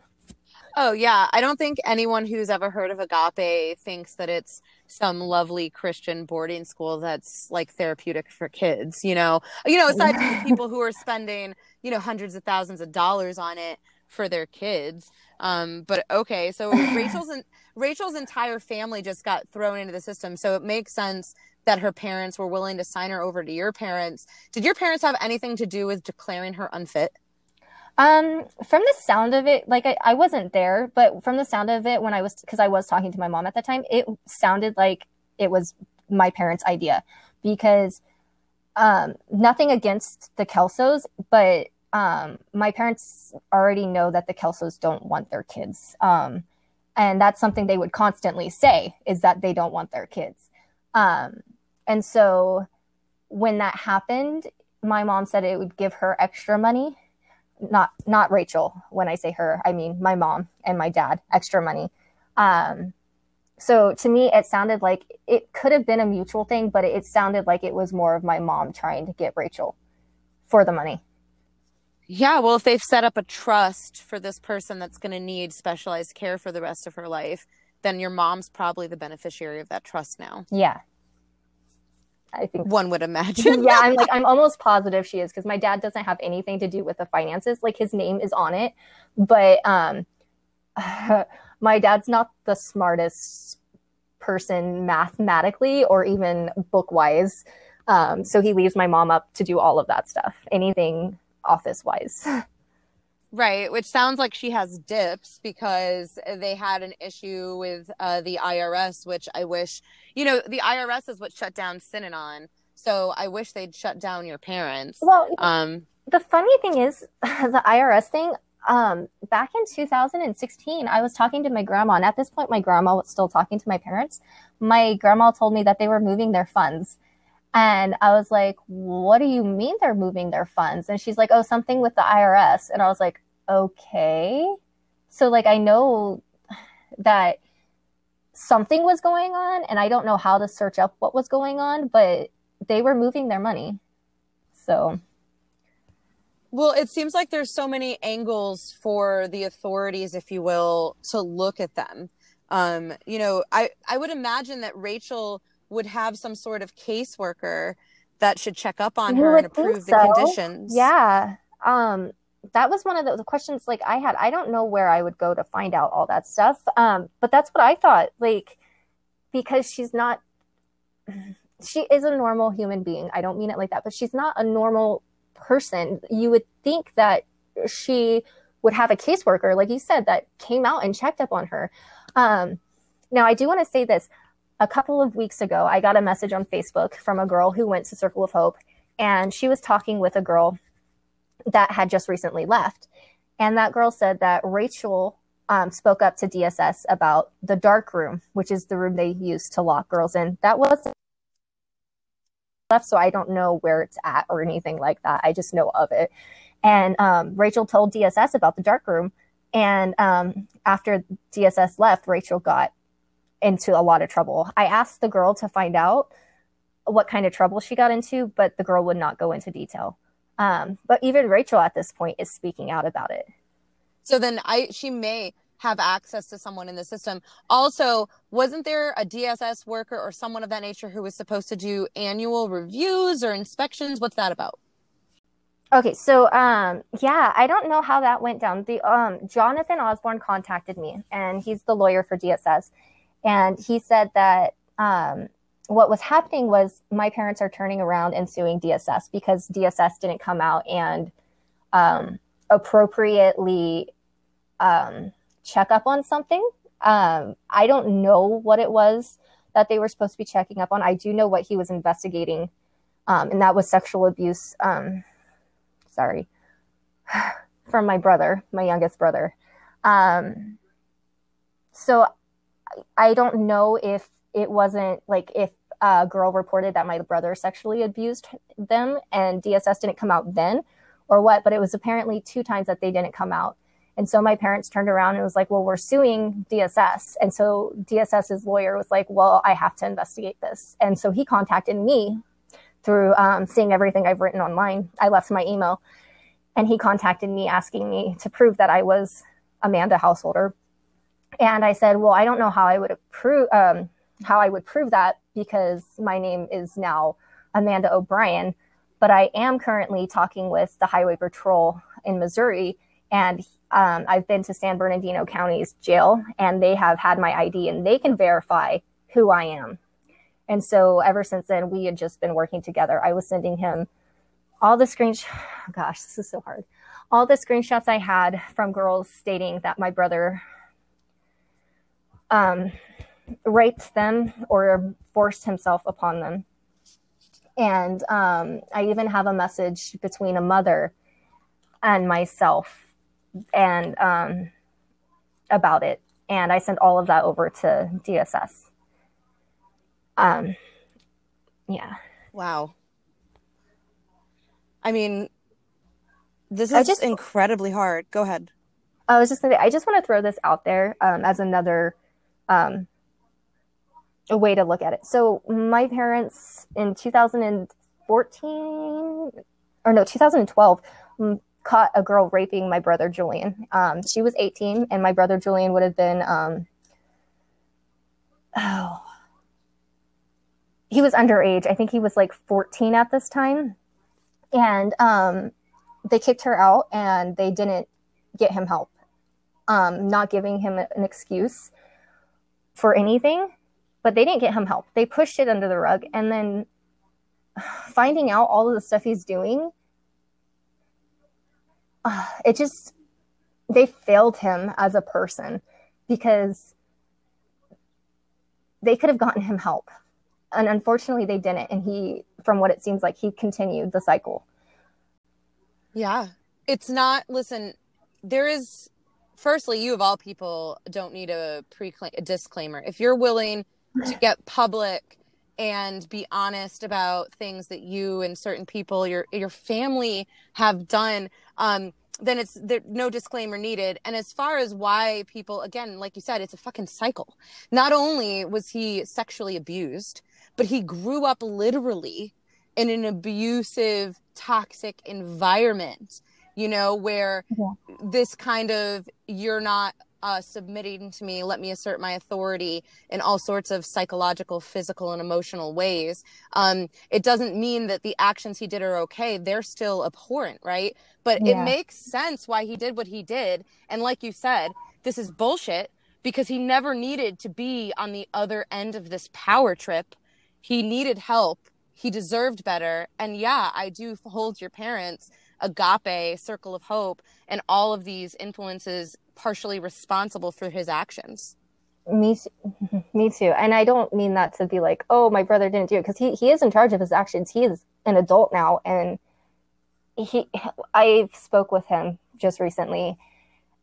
[SPEAKER 1] Oh yeah, I don't think anyone who's ever heard of Agape thinks that it's some lovely Christian boarding school that's like therapeutic for kids, you know. You know, aside from [LAUGHS] people who are spending, you know, hundreds of thousands of dollars on it for their kids. Um, but okay, so Rachael's [LAUGHS] and Rachael's entire family just got thrown into the system, so it makes sense that her parents were willing to sign her over to your parents. Did your parents have anything to do with declaring her unfit?
[SPEAKER 2] Um, from the sound of it, like I, I wasn't there, but from the sound of it, when I was, because I was talking to my mom at the time, it sounded like it was my parents' idea because um, nothing against the Kellsos, but um, my parents already know that the Kellsos don't want their kids. Um, and that's something they would constantly say is that they don't want their kids. Um, and so when that happened, my mom said it would give her extra money not not Rachael. When I say her, I mean my mom and my dad. Extra money. Um, so to me, it sounded like it could have been a mutual thing, but it sounded like it was more of my mom trying to get Rachael for the money.
[SPEAKER 1] Yeah, well, if they've set up a trust for this person that's going to need specialized care for the rest of her life, then your mom's probably the beneficiary of that trust now.
[SPEAKER 2] Yeah,
[SPEAKER 1] I think one would imagine. [LAUGHS]
[SPEAKER 2] yeah, I'm like I'm almost positive she is because my dad doesn't have anything to do with the finances. Like his name is on it, but um, [SIGHS] my dad's not the smartest person mathematically or even book wise. Um, so he leaves my mom up to do all of that stuff, anything office wise. [LAUGHS]
[SPEAKER 1] Right, which sounds like she has dips because they had an issue with uh, the IRS, which I wish, you know, the IRS is what shut down Synanon. So I wish they'd shut down your parents.
[SPEAKER 2] Well, um, the funny thing is, [LAUGHS] the IRS thing, um, back in 2016, I was talking to my grandma, and at this point, my grandma was still talking to my parents. My grandma told me that they were moving their funds. And I was like, what do you mean they're moving their funds? And she's like, oh, something with the IRS. And I was like, okay. So, like, I know that something was going on, and I don't know how to search up what was going on, but they were moving their money. So.
[SPEAKER 1] Well, it seems like there's so many angles for the authorities, if you will, to look at them. Um, you know, I, I would imagine that Rachael would have some sort of caseworker that should check up on her and approve so. the conditions.
[SPEAKER 2] Yeah. Um, that was one of the, the, questions like I had. I don't know where I would go to find out all that stuff. Um, but that's what I thought. Like, because she's not, she is a normal human being. I don't mean it like that, but she's not a normal person. You would think that she would have a caseworker, like you said, that came out and checked up on her. Um, now, I do want to say this a couple of weeks ago, I got a message on Facebook from a girl who went to Circle of Hope, and she was talking with a girl that had just recently left. And that girl said that Rachael um, spoke up to DSS about the dark room, which is the room they use to lock girls in. That was left, so I don't know where it's at or anything like that. I just know of it. And um, Rachael told DSS about the dark room. And um, after DSS left, Rachael got into a lot of trouble. I asked the girl to find out what kind of trouble she got into, but the girl would not go into detail. Um, but even Rachael at this point is speaking out about it.
[SPEAKER 1] So then I she may have access to someone in the system. Also, wasn't there a DSS worker or someone of that nature who was supposed to do annual reviews or inspections? What's that about?
[SPEAKER 2] Okay, so um, yeah, I don't know how that went down. The um, Jonathan Osborne contacted me, and he's the lawyer for DSS, and he said that um, what was happening was my parents are turning around and suing DSS because DSS didn't come out and um, appropriately um, check up on something. Um, I don't know what it was that they were supposed to be checking up on. I do know what he was investigating, um, and that was sexual abuse. Um, sorry, [SIGHS] from my brother, my youngest brother. So I don't know if it wasn't like if a girl reported that my brother sexually abused them and DSS didn't come out then or what, but it was apparently two times that they didn't come out. And so my parents turned around and was like, well, we're suing DSS. And so DSS's lawyer was like, well, I have to investigate this. And so he contacted me through um, seeing everything I've written online. I left my email and he contacted me asking me to prove that I was Amanda Householder and I said, well, I don't know how I would prove um, how I would prove that because my name is now Amanda O'Brien, but I am currently talking with the Highway Patrol in Missouri, and um, I've been to San Bernardino County's jail, and they have had my ID, and they can verify who I am. And so ever since then, we had just been working together. I was sending him all the screenshots. Gosh, this is so hard. All the screenshots I had from girls stating that my brother um, raped them or forced himself upon them. And um, I even have a message between a mother and myself and um, about it. And I sent all of that over to DSS. Um, yeah.
[SPEAKER 1] Wow. I mean, this is just incredibly hard. Go ahead.
[SPEAKER 2] I was just going to I just want to throw this out there um, as another um, a way to look at it. So my parents in 2014 or no 2012 caught a girl raping my brother Julian. Um, she was 18 and my brother Julian would have been um, oh he was underage. I think he was like 14 at this time. And um, they kicked her out and they didn't get him help, um, not giving him an excuse for anything, but they didn't get him help. They pushed it under the rug. And then [SIGHS] finding out all of the stuff he's doing, uh, [SIGHS] it just, they failed him as a person because they could have gotten him help. And unfortunately, they didn't. And he, from what it seems like, he continued the cycle.
[SPEAKER 1] Yeah. It's not, listen, there is, firstly, you of all people don't need a pre a disclaimer. If you're willing to get public and be honest about things that you and certain people, your your family have done, um, then it's there no disclaimer needed. And as far as why people, again, like you said, it's a fucking cycle. Not only was he sexually abused, but he grew up literally in an abusive, toxic environment. You know, where yeah. this kind of you're not uh, submitting to me, let me assert my authority in all sorts of psychological, physical, and emotional ways. Um, it doesn't mean that the actions he did are okay. They're still abhorrent, right? But yeah. it makes sense why he did what he did. And like you said, this is bullshit because he never needed to be on the other end of this power trip. He needed help. He deserved better. And yeah, I do hold your parents agape, circle of hope, and all of these influences partially responsible for his actions.
[SPEAKER 2] Me, [LAUGHS] me too. And I don't mean that to be like, oh, my brother didn't do it because he he is in charge of his actions. He is an adult now, and he [LAUGHS] I spoke with him just recently,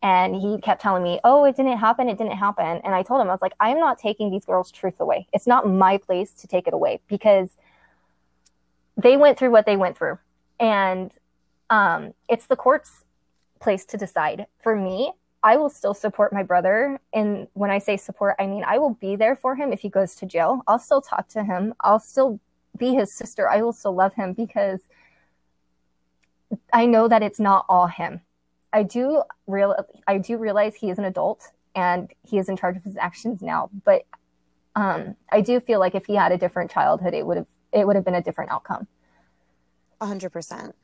[SPEAKER 2] and he kept telling me, oh, it didn't happen, it didn't happen. And I told him I was like, I am not taking these girls' truth away. It's not my place to take it away because they went through what they went through, and um, it's the court's place to decide. For me, I will still support my brother. And when I say support, I mean I will be there for him if he goes to jail. I'll still talk to him. I'll still be his sister. I will still love him because I know that it's not all him. I do real I do realize he is an adult and he is in charge of his actions now, but um, I do feel like if he had a different childhood, it would have it would have been a different outcome.
[SPEAKER 1] A hundred percent.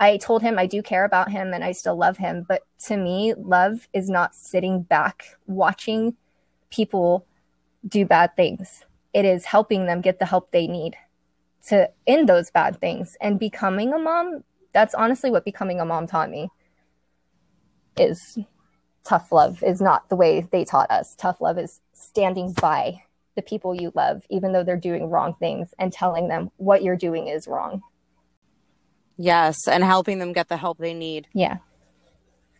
[SPEAKER 2] I told him I do care about him and I still love him. But to me, love is not sitting back watching people do bad things. It is helping them get the help they need to end those bad things. And becoming a mom, that's honestly what becoming a mom taught me is tough love is not the way they taught us. Tough love is standing by the people you love, even though they're doing wrong things, and telling them what you're doing is wrong.
[SPEAKER 1] Yes, and helping them get the help they need.
[SPEAKER 2] Yeah,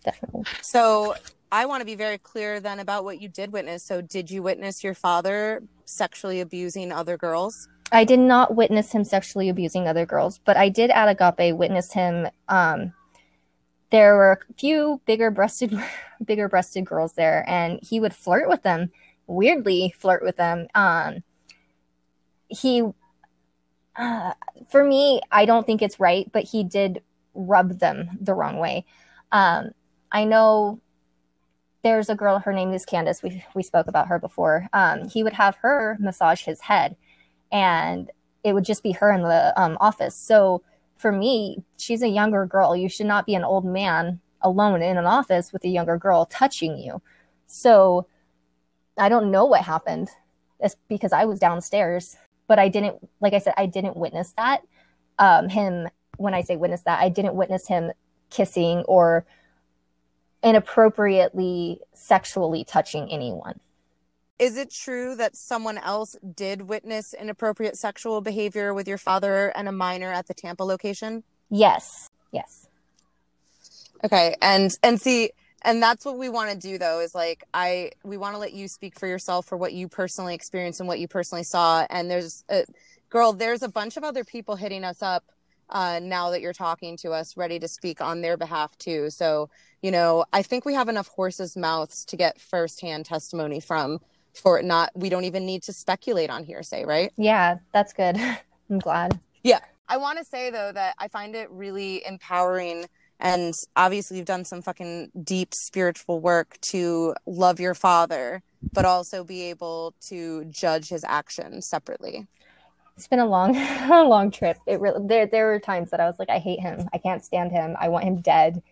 [SPEAKER 2] definitely.
[SPEAKER 1] So I want to be very clear then about what you did witness. So, did you witness your father sexually abusing other girls?
[SPEAKER 2] I did not witness him sexually abusing other girls, but I did at Agape witness him. Um, there were a few bigger breasted, [LAUGHS] bigger breasted girls there, and he would flirt with them. Weirdly, flirt with them. Um, he uh, [SIGHS] for me, I don't think it's right, but he did rub them the wrong way. Um, I know there's a girl, her name is Candace. We, we spoke about her before. Um, he would have her massage his head, and it would just be her in the um, office. So for me, she's a younger girl. You should not be an old man alone in an office with a younger girl touching you. So I don't know what happened. It's because I was downstairs but I didn't, like I said, I didn't witness that. Um, him, when I say witness that, I didn't witness him kissing or inappropriately sexually touching anyone.
[SPEAKER 1] Is it true that someone else did witness inappropriate sexual behavior with your father and a minor at the Tampa location?
[SPEAKER 2] Yes. Yes.
[SPEAKER 1] Okay. And and see, and that's what we want to do though is like i we want to let you speak for yourself for what you personally experienced and what you personally saw and there's a girl there's a bunch of other people hitting us up uh, now that you're talking to us ready to speak on their behalf too. So you know i think we have enough horses mouths to get firsthand testimony from for not we don't even need to speculate on hearsay right?
[SPEAKER 2] Yeah that's good. [LAUGHS] I'm glad.
[SPEAKER 1] Yeah. I want to say though that i find it really empowering and obviously you've done some fucking deep spiritual work to love your father but also be able to judge his actions separately.
[SPEAKER 2] It's been a long [LAUGHS] a long trip. It really there there were times that i was like i hate him. I can't stand him. I want him dead.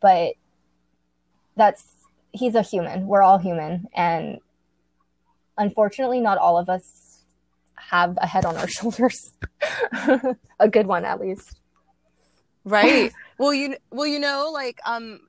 [SPEAKER 2] But that's he's a human. We're all human. And unfortunately not all of us have a head on our [LAUGHS] shoulders, [LAUGHS] a good one at least.
[SPEAKER 1] Right. [LAUGHS] well, you well, you know, like um,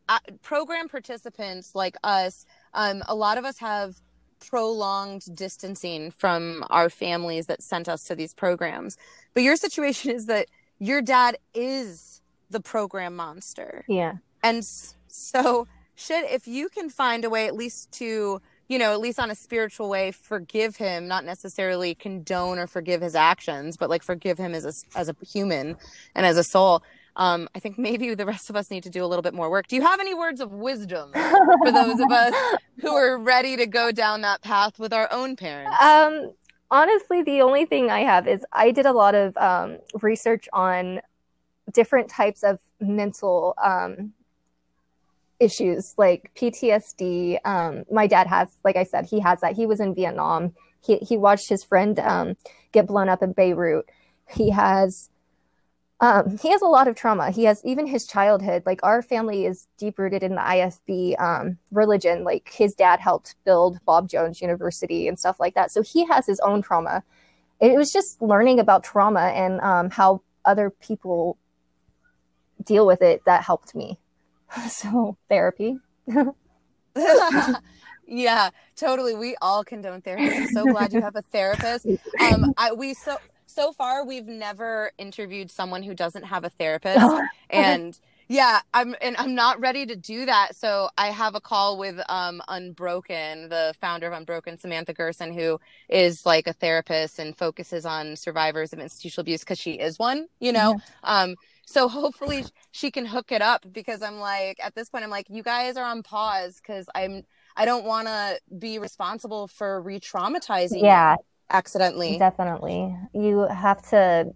[SPEAKER 1] program participants like us, um, a lot of us have prolonged distancing from our families that sent us to these programs. But your situation [LAUGHS] is that your dad is the program monster.
[SPEAKER 2] Yeah.
[SPEAKER 1] And so, should if you can find a way at least to you know, at least on a spiritual way, forgive him, not necessarily condone or forgive his actions, but like forgive him as a, as a human and as a soul. Um, I think maybe the rest of us need to do a little bit more work. Do you have any words of wisdom for those of us [LAUGHS] who are ready to go down that path with our own parents?
[SPEAKER 2] Um, honestly, the only thing I have is I did a lot of um, research on different types of mental um, issues like PTSD. Um, my dad has, like I said, he has that. He was in Vietnam. He he watched his friend um, get blown up in Beirut. He has um, he has a lot of trauma. He has even his childhood. Like our family is deep rooted in the IFB um, religion. Like his dad helped build Bob Jones University and stuff like that. So he has his own trauma. It was just learning about trauma and um, how other people deal with it that helped me. [LAUGHS] so therapy. [LAUGHS]
[SPEAKER 1] yeah, totally. We all condone therapy. I'm so glad you have a therapist. Um, I we so so far we've never interviewed someone who doesn't have a therapist, [LAUGHS] and yeah, I'm and I'm not ready to do that. So I have a call with um Unbroken, the founder of Unbroken, Samantha Gerson, who is like a therapist and focuses on survivors of institutional abuse because she is one. You know, yeah. um so hopefully she can hook it up because I'm like, at this point, I'm like, you guys are on pause because I'm, I don't want to be responsible for re traumatizing yeah, accidentally.
[SPEAKER 2] Definitely. You have to,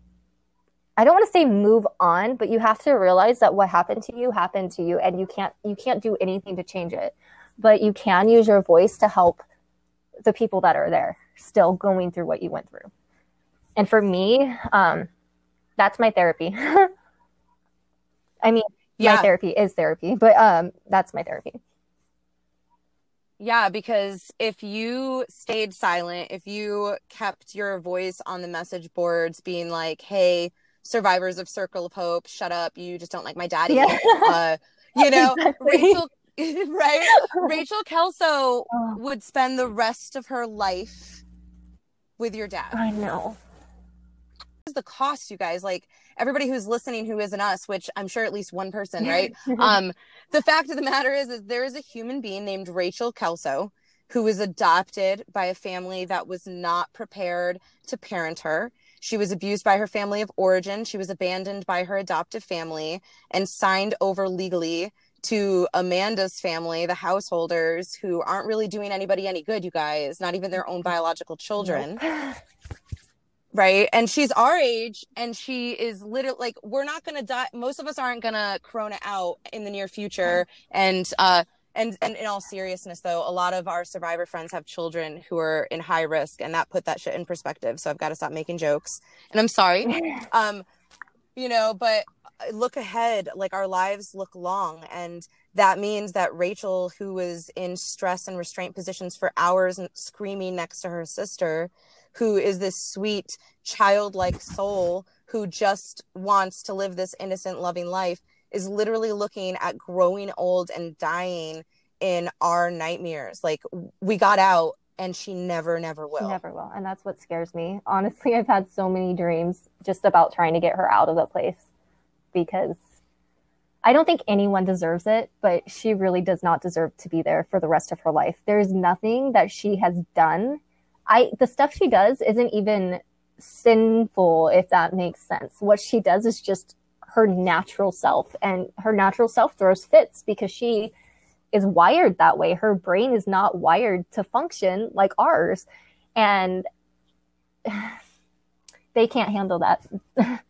[SPEAKER 2] I don't want to say move on, but you have to realize that what happened to you happened to you and you can't, you can't do anything to change it, but you can use your voice to help the people that are there still going through what you went through. And for me, um, that's my therapy. [LAUGHS] I mean, yeah. my therapy is therapy, but um, that's my therapy.
[SPEAKER 1] Yeah, because if you stayed silent, if you kept your voice on the message boards being like, hey, survivors of Circle of Hope, shut up, you just don't like my daddy. Yeah. Uh, [LAUGHS] you know. Rachael, [LAUGHS] right? Rachael Kellso [SIGHS] oh. would spend the rest of her life with your dad.
[SPEAKER 2] I know.
[SPEAKER 1] The cost, you guys, like everybody who's listening who isn't us, which I'm sure at least one person, right? [LAUGHS] um, the fact of the matter is, is there is a human being named Rachael Kellso who was adopted by a family that was not prepared to parent her. She was abused by her family of origin. She was abandoned by her adoptive family and signed over legally to Amanda's family, the householders who aren't really doing anybody any good, you guys, not even their own biological children. [LAUGHS] Right? And she's our age and she is literally like we're not gonna die most of us aren't gonna corona out in the near future. And uh and, and in all seriousness though a lot of our survivor friends have children who are in high risk and that put that shit in perspective. So i've got to stop making jokes. And i'm sorry. [SIGHS] Um you know but uh, look ahead like our lives look long and that means that rachael who was in stress and restraint positions for hours and screaming next to her sister who is this sweet childlike soul who just wants to live this innocent loving life is literally looking at growing old and dying in our nightmares. Like we got out and she never never will.
[SPEAKER 2] she never will. And that's what scares me. Honestly i've had so many dreams just about trying to get her out of the place because I don't think anyone deserves it, but she really does not deserve to be there for the rest of her life. There's nothing that she has done I the stuff she does isn't even sinful if that makes sense. What she does is just her natural self and her natural self throws fits because she is wired that way. Her brain is not wired to function like ours and [SIGHS] they can't handle that. [LAUGHS]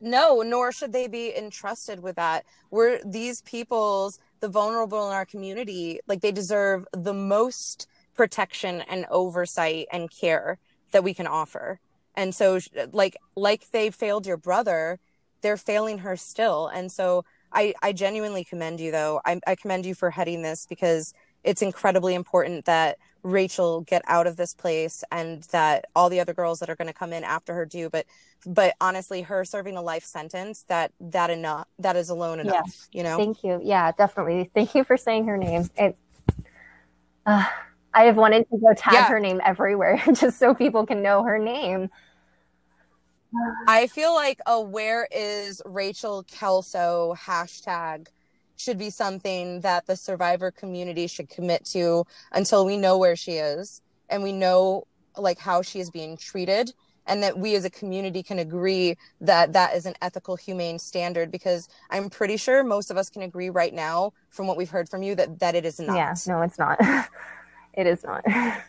[SPEAKER 1] no, nor should they be entrusted with that. We're these people's the vulnerable in our community, like they deserve the most protection and oversight and care that we can offer. And so like like they failed your brother, they're failing her still. And so I I genuinely commend you though. I I commend you for heading this because it's incredibly important that Rachael get out of this place and that all the other girls that are going to come in after her do but but honestly her serving a life sentence that that enough that is alone enough yes. you know
[SPEAKER 2] thank you yeah definitely thank you for saying her name it uh, i have wanted to go tag yeah. her name everywhere [LAUGHS] just so people can know her name.
[SPEAKER 1] I feel like a where is rachael kellso hashtag should be something that the survivor community should commit to until we know where she is and we know like how she is being treated and that we as a community can agree that that is an ethical humane standard because i'm pretty sure most of us can agree right now from what we've heard from you that that it is not.
[SPEAKER 2] Yeah no it's not [LAUGHS] it is not [LAUGHS]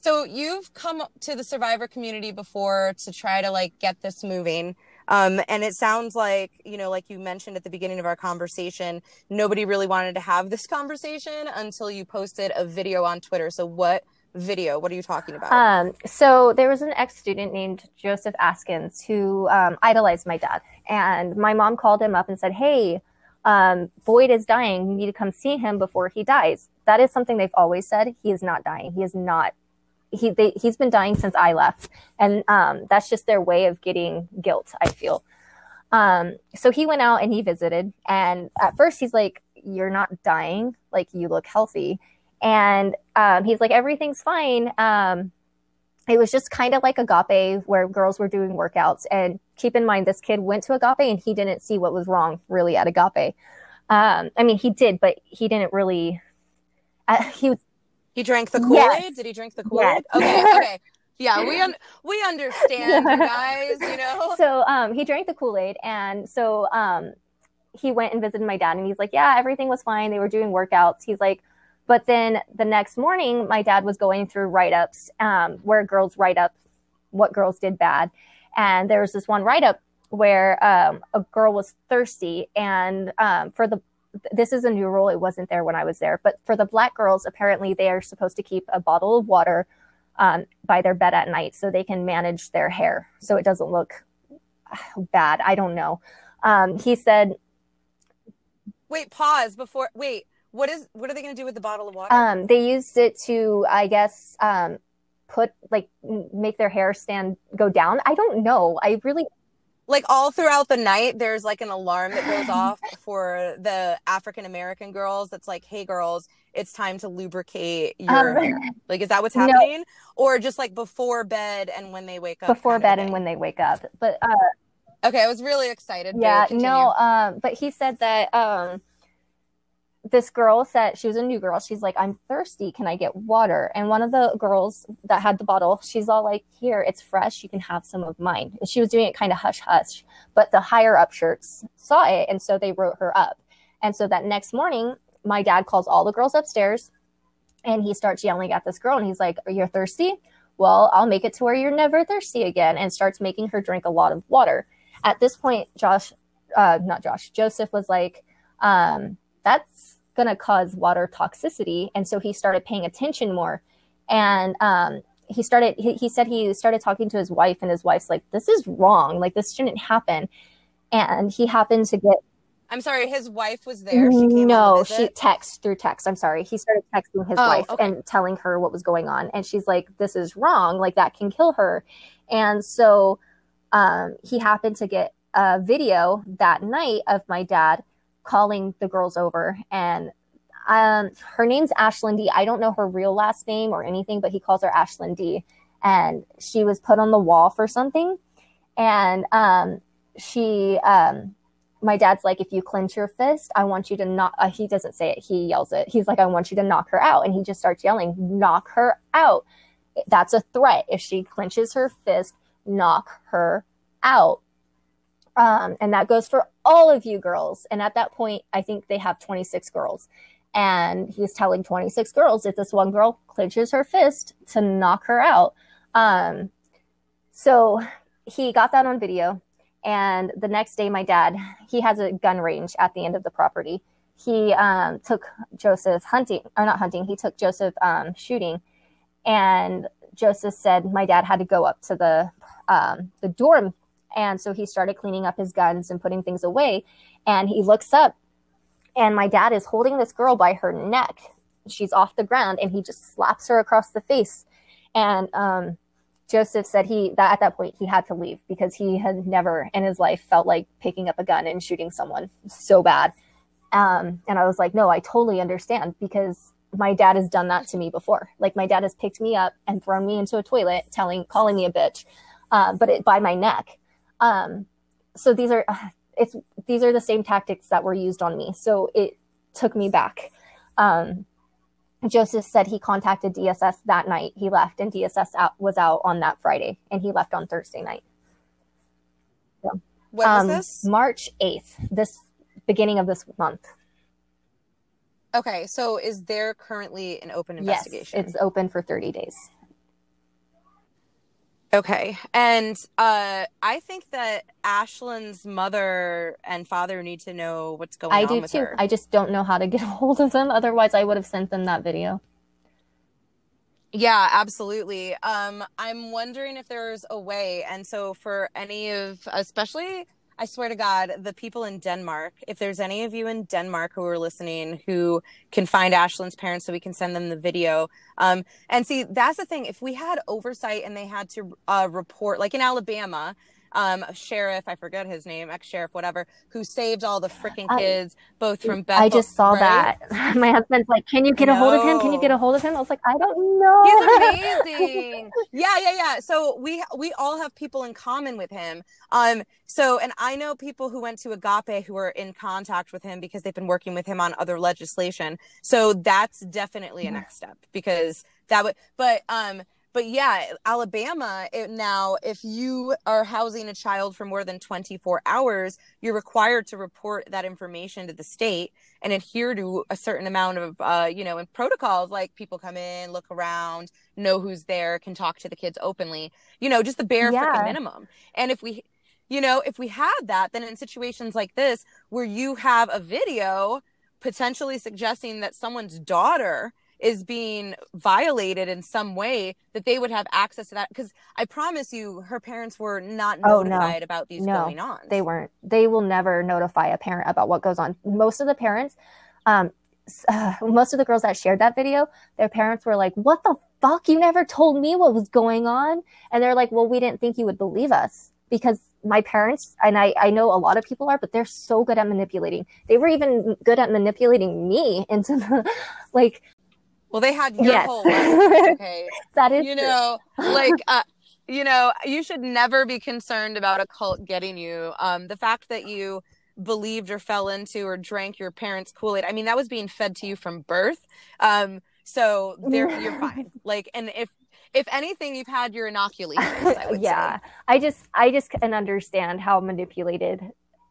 [SPEAKER 1] so you've come to the survivor community before to try to like get this moving um, and it sounds like, you know, like you mentioned at the beginning of our conversation, nobody really wanted to have this conversation until you posted a video on Twitter. So what video? What are you talking about?
[SPEAKER 2] Um, so there was an ex student named Joseph Askins who um, idolized my dad. And my mom called him up and said, Hey, um, Boyd is dying. You need to come see him before he dies. That is something they've always said. He is not dying. He is not he they, he's been dying since I left, and um, that's just their way of getting guilt. I feel. Um, so he went out and he visited, and at first he's like, "You're not dying. Like you look healthy," and um, he's like, "Everything's fine." Um, it was just kind of like agape where girls were doing workouts and keep in mind this kid went to agape and he didn't see what was wrong really at agape um, i mean he did but he didn't really uh, he was
[SPEAKER 1] he drank the Kool Aid. Yes. Did he drink the Kool Aid? Yes. Okay, [LAUGHS] okay. Yeah, we un- we understand, guys. You know.
[SPEAKER 2] So um, he drank the Kool Aid, and so um, he went and visited my dad, and he's like, "Yeah, everything was fine. They were doing workouts." He's like, but then the next morning, my dad was going through write ups um, where girls write up what girls did bad, and there was this one write up where um, a girl was thirsty, and um, for the this is a new rule. It wasn't there when I was there. But for the black girls, apparently they are supposed to keep a bottle of water um, by their bed at night so they can manage their hair so it doesn't look bad. I don't know. Um, he said.
[SPEAKER 1] Wait, pause before. Wait, what is what are they going to do with the bottle of water?
[SPEAKER 2] Um, they used it to, I guess, um, put like make their hair stand go down. I don't know. I really
[SPEAKER 1] like all throughout the night there's like an alarm that goes [LAUGHS] off for the african american girls that's like hey girls it's time to lubricate your um, like is that what's [LAUGHS] happening no. or just like before bed and when they wake up
[SPEAKER 2] before bed and when they wake up but uh
[SPEAKER 1] okay i was really excited
[SPEAKER 2] yeah no um but he said that um this girl said she was a new girl. She's like, I'm thirsty. Can I get water? And one of the girls that had the bottle, she's all like, Here, it's fresh. You can have some of mine. And she was doing it kind of hush hush. But the higher up shirts saw it. And so they wrote her up. And so that next morning, my dad calls all the girls upstairs and he starts yelling at this girl. And he's like, Are you thirsty? Well, I'll make it to where you're never thirsty again. And starts making her drink a lot of water. At this point, Josh, uh, not Josh, Joseph was like, um, That's going to cause water toxicity. And so he started paying attention more. And um, he started, he, he said he started talking to his wife, and his wife's like, this is wrong. Like, this shouldn't happen. And he happened to get.
[SPEAKER 1] I'm sorry, his wife was there. She
[SPEAKER 2] no, she text through text. I'm sorry. He started texting his oh, wife okay. and telling her what was going on. And she's like, this is wrong. Like, that can kill her. And so um, he happened to get a video that night of my dad calling the girls over and um, her name's Ashlyn D. I don't know her real last name or anything, but he calls her Ashlyn D. And she was put on the wall for something. And um, she, um, my dad's like, if you clench your fist, I want you to knock. Uh, he doesn't say it, he yells it. He's like, I want you to knock her out. And he just starts yelling, knock her out. That's a threat. If she clenches her fist, knock her out. Um, and that goes for all of you girls. And at that point, I think they have 26 girls. And he's telling 26 girls if this one girl clenches her fist to knock her out. Um, so he got that on video. And the next day, my dad, he has a gun range at the end of the property. He um, took Joseph hunting, or not hunting, he took Joseph um, shooting. And Joseph said my dad had to go up to the um, the dorm and so he started cleaning up his guns and putting things away. And he looks up, and my dad is holding this girl by her neck. she's off the ground and he just slaps her across the face. And um, Joseph said he that at that point he had to leave because he had never in his life felt like picking up a gun and shooting someone so bad. Um, and I was like, no, I totally understand because my dad has done that to me before. Like my dad has picked me up and thrown me into a toilet, telling, calling me a bitch, uh, but it by my neck. Um, so these are, [SIGHS] it's these are the same tactics that were used on me. So it took me back. Um, Joseph said he contacted DSS that night. He left, and DSS out, was out on that Friday, and he left on Thursday night.
[SPEAKER 1] So, when um, this?
[SPEAKER 2] March eighth. This beginning of this month.
[SPEAKER 1] Okay, so is there currently an open investigation?
[SPEAKER 2] Yes, it's open for 30 days.
[SPEAKER 1] Okay. And uh, I think that Ashlyn's mother and father need to know what's going
[SPEAKER 2] I
[SPEAKER 1] on.
[SPEAKER 2] I do too. Her. I just don't know how to get [LAUGHS] a hold of them. Otherwise, I would have sent them that video.
[SPEAKER 1] Yeah, absolutely. Um, I'm wondering if there's a way. And so, for any of, especially I swear to God, the people in Denmark, if there's any of you in Denmark who are listening who can find Ashlyn's parents so we can send them the video. Um, and see, that's the thing. If we had oversight and they had to uh, report, like in Alabama, um, sheriff, I forget his name, ex sheriff, whatever, who saved all the freaking kids, I, both from Bethel.
[SPEAKER 2] I just saw right? that. [LAUGHS] My husband's like, "Can you get a hold of him? Can you get a hold of him?" I was like, "I don't know."
[SPEAKER 1] He's [LAUGHS] amazing. yeah, yeah, yeah. So we we all have people in common with him. Um, so and I know people who went to Agape who are in contact with him because they've been working with him on other legislation. So that's definitely a next step because that would. But um but yeah, Alabama it, now, if you are housing a child for more than 24 hours, you're required to report that information to the state and adhere to a certain amount of, uh, you know, in protocols like people come in, look around, know who's there, can talk to the kids openly, you know, just the bare yeah. minimum. And if we, you know, if we had that, then in situations like this where you have a video potentially suggesting that someone's daughter is being violated in some way that they would have access to that because i promise you her parents were not notified oh, no. about these no, going on
[SPEAKER 2] they weren't. They will never notify a parent about what goes on. Most of the parents um uh, most of the girls that shared that video their parents were like what the fuck? You never told me what was going on. And they're like well we didn't think you would believe us. Because my parents and I, I know a lot of people are but they're so good at manipulating. They were even good at manipulating me into the [LAUGHS] like
[SPEAKER 1] well, they had your yes. whole life. [LAUGHS] Okay.
[SPEAKER 2] that is
[SPEAKER 1] you know, like [LAUGHS] uh, you know, you should never be concerned about a cult getting you. Um, the fact that you believed or fell into or drank your parents' Kool-Aid, I mean, that was being fed to you from birth. Um, so there you're fine. [LAUGHS] Like, and if if anything, you've had your inoculations. I
[SPEAKER 2] yeah,
[SPEAKER 1] say.
[SPEAKER 2] I just I just can understand how manipulated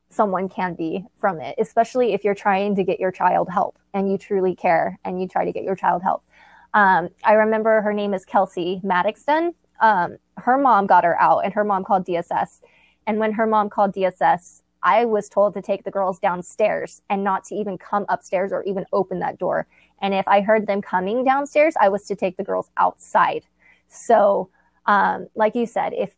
[SPEAKER 2] someone can be from it, especially if you're trying to get your child help and you truly care and you try to get your child help. Um, I remember her name is Kelsey Maddoxton. Um, her mom got her out and her mom called DSS. And when her mom called DSS, I was told to take the girls downstairs and not to even come upstairs or even open that door. And if I heard them coming downstairs, I was to take the girls outside. So, um, like you said, if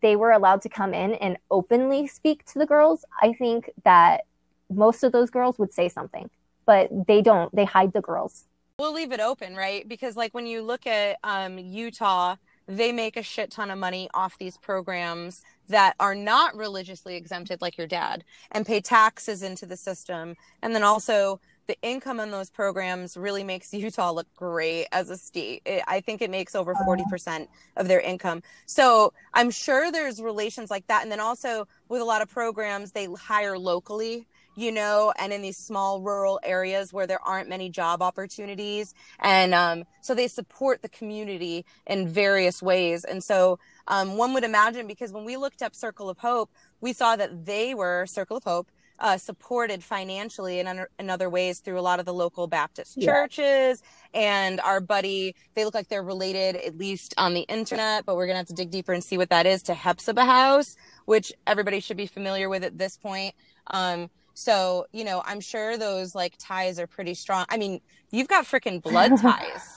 [SPEAKER 2] they were allowed to come in and openly speak to the girls, I think that most of those girls would say something, but they don't. They hide the girls.
[SPEAKER 1] We'll leave it open, right? Because, like, when you look at um, Utah, they make a shit ton of money off these programs that are not religiously exempted, like your dad, and pay taxes into the system. And then also, the income on those programs really makes [LAUGHS] Utah look great as a state. It, I think it makes over 40% of their income. So I'm sure there's relations like that. And then also with a lot of programs, they hire locally, you know, and in these small rural areas where there aren't many job opportunities. And um, so they support the community in various ways. And so um, one would imagine because when we looked up Circle of Hope, we saw that they were Circle of Hope uh, supported financially in, in other ways through a lot of the local Baptist yeah. churches. And our buddy, they look like they're related, at least on the internet, but we're going to have to dig deeper and see what that is to Hephzibah House, which everybody should be familiar with at this point. Um, so, you know, I'm sure those like ties are pretty strong. I mean, you've got freaking blood [LAUGHS] ties.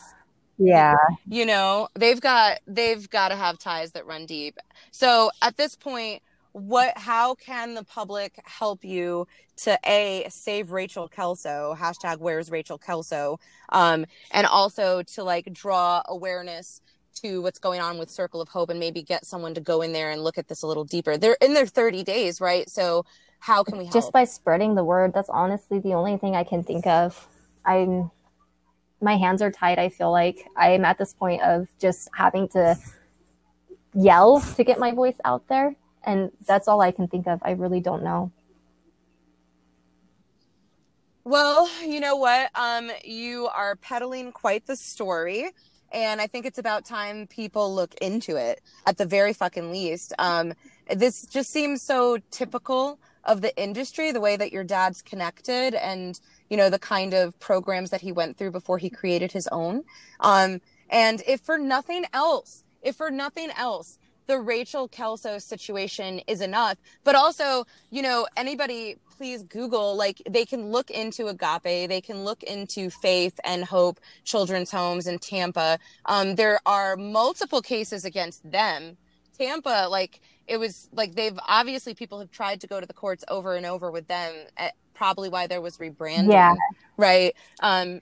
[SPEAKER 2] yeah.
[SPEAKER 1] You know, they've got they've got to have ties that run deep. So, at this point, what how can the public help you to a save rachael kellso hashtag where's rachael kellso um, and also to like draw awareness to what's going on with circle of hope and maybe get someone to go in there and look at this a little deeper. They're in their 30 days right? So how can we help?
[SPEAKER 2] just by spreading the word that's honestly the only thing i can think of. I'm my hands are tied i feel like. I'm at this point of just having to yell to get my voice out there and that's all I can think of. I really don't know.
[SPEAKER 1] Well, you know what? Um, you are peddling quite the story. And I think it's about time people look into it at the very fucking least. Um, this just seems so typical of the industry, the way that your dad's connected and, you know, the kind of programs that he went through before he created his own. Um, and if for nothing else, if for nothing else, the Rachael Kellso situation is enough. But also, you know, anybody please Google, like they can look into Agape, they can look into Faith and Hope Children's Homes in Tampa. Um, there are multiple cases against them. Tampa, like it was like they've obviously people have tried to go to the courts over and over with them. At, probably why there was rebranding, yeah. right? Um,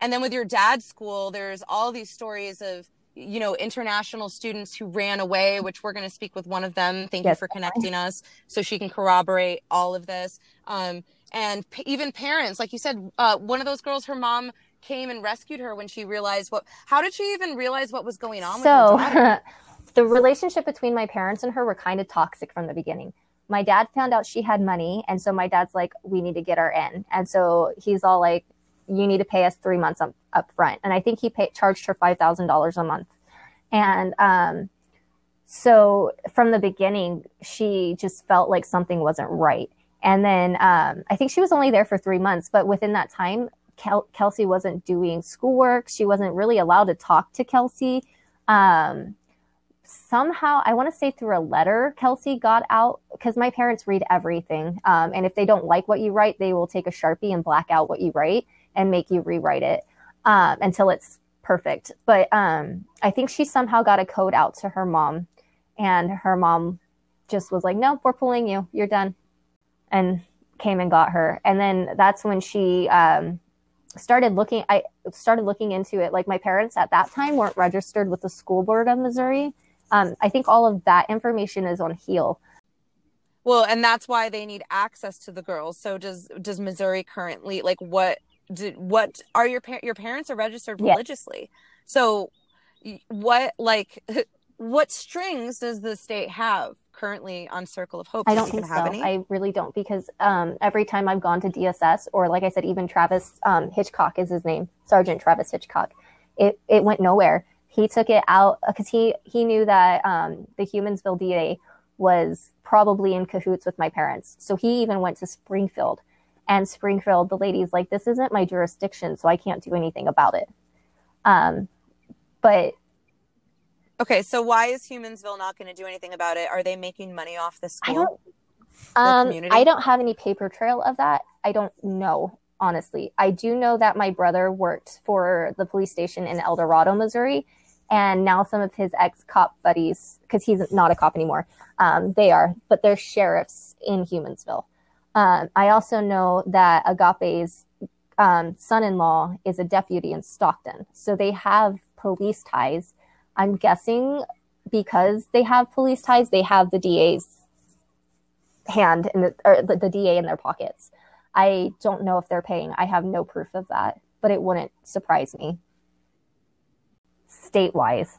[SPEAKER 1] and then with your dad's school, there's all these stories of you know international students who ran away which we're going to speak with one of them. Thank yes. you for connecting us so she can corroborate all of this. Um, and p- even parents like you said uh, one of those girls her mom came and rescued her when she realized what how did she even realize what was going on
[SPEAKER 2] so [LAUGHS] the relationship between my parents and her were kind of toxic from the beginning. My dad found out she had money and so my dad's like we need to get her in and so he's all like you need to pay us three months up, up front. And I think he charged her $5,000 a month. And um, so from the beginning, she just felt like something wasn't right. And then um, I think she was only there for three months, but within that time, Kel- Kelsey wasn't doing schoolwork. She wasn't really allowed to talk to Kelsey. Um, somehow, I want to say through a letter, Kelsey got out because my parents read everything. Um, and if they don't like what you write, they will take a Sharpie and black out what you write and make you rewrite it um, until it's perfect. But um, I think she somehow got a code out to her mom, and her mom just was like, "No, we're pulling you. You're done," and came and got her. And then that's when she um, started looking. I started looking into it. Like my parents at that time weren't registered with the school board of Missouri. Um, I think all of that information is on heel.
[SPEAKER 1] Well, and that's why they need access to the girls. So does does Missouri currently like what did, what are your parents your parents are registered religiously? Yes. so what like [LAUGHS] what strings does the state have currently on circle of hope?
[SPEAKER 2] I don't think so. any? i really don't because um, every time i've gone to dss or like i said even travis um, hitchcock is his name sergeant travis hitchcock it, it went nowhere. He took it out because he he knew that um, the humansville da was probably in cahoots with my parents. So he even went to springfield and Springfield, the lady's like, this isn't my jurisdiction, so I can't do anything about it. Um, but
[SPEAKER 1] okay, so why is Humansville not going to do anything about it? Are they making money off the school?
[SPEAKER 2] I don't. Um, I don't have any paper trail of that. I don't know, honestly. I do know that my brother worked for the police station in El Dorado, Missouri, and now some of his ex cop buddies, because he's not a cop anymore, um, they are, but they're sheriffs in Humansville. Um, I also know that Agape's um, son-in-law is a deputy in Stockton, so they have police ties. I'm guessing because they have police ties, they have the DA's hand in the, or the, the DA in their pockets. I don't know if they're paying. I have no proof of that, but it wouldn't surprise me. State wise.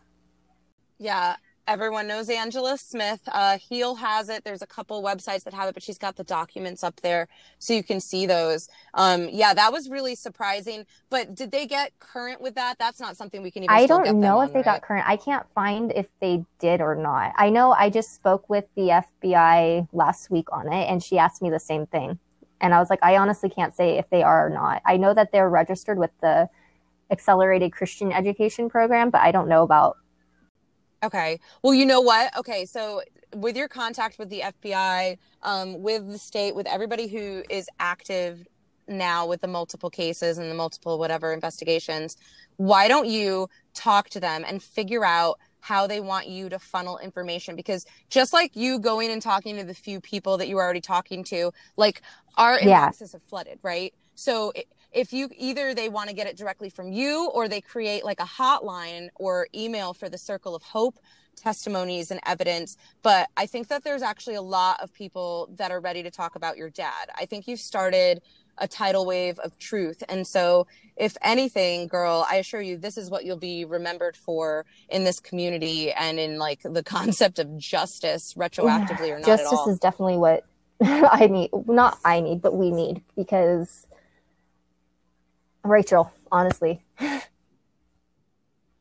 [SPEAKER 1] Yeah, everyone knows Angela Smith. Uh, Heal has it. There's a couple websites that have it, but she's got the documents up there so you can see those. Um, yeah, that was really surprising. But did they get current with that? That's not something we can even.
[SPEAKER 2] I don't know if they
[SPEAKER 1] right?
[SPEAKER 2] got current. I can't find if they did or not. I know I just spoke with the FBI last week on it, and she asked me the same thing. And I was like, I honestly can't say if they are or not. I know that they're registered with the Accelerated Christian Education Program, but I don't know about
[SPEAKER 1] Okay. Well, you know what? Okay. So, with your contact with the FBI, um, with the state, with everybody who is active now with the multiple cases and the multiple whatever investigations, why don't you talk to them and figure out how they want you to funnel information because just like you going and talking to the few people that you were already talking to like our
[SPEAKER 2] Yeah.
[SPEAKER 1] inboxes have flooded right so i- if you either they want to get it directly from you or they create like a hotline or email for the circle of hope testimonies and evidence. But i think that there's actually a lot of people that are ready to talk about your dad. I think you've started a tidal wave of truth. And so if anything girl i assure you this is what you'll be remembered for in this community and in like the [LAUGHS] concept of justice retroactively or not at
[SPEAKER 2] Justice is definitely what [LAUGHS] I need. Not I need, but we need because Rachael, honestly,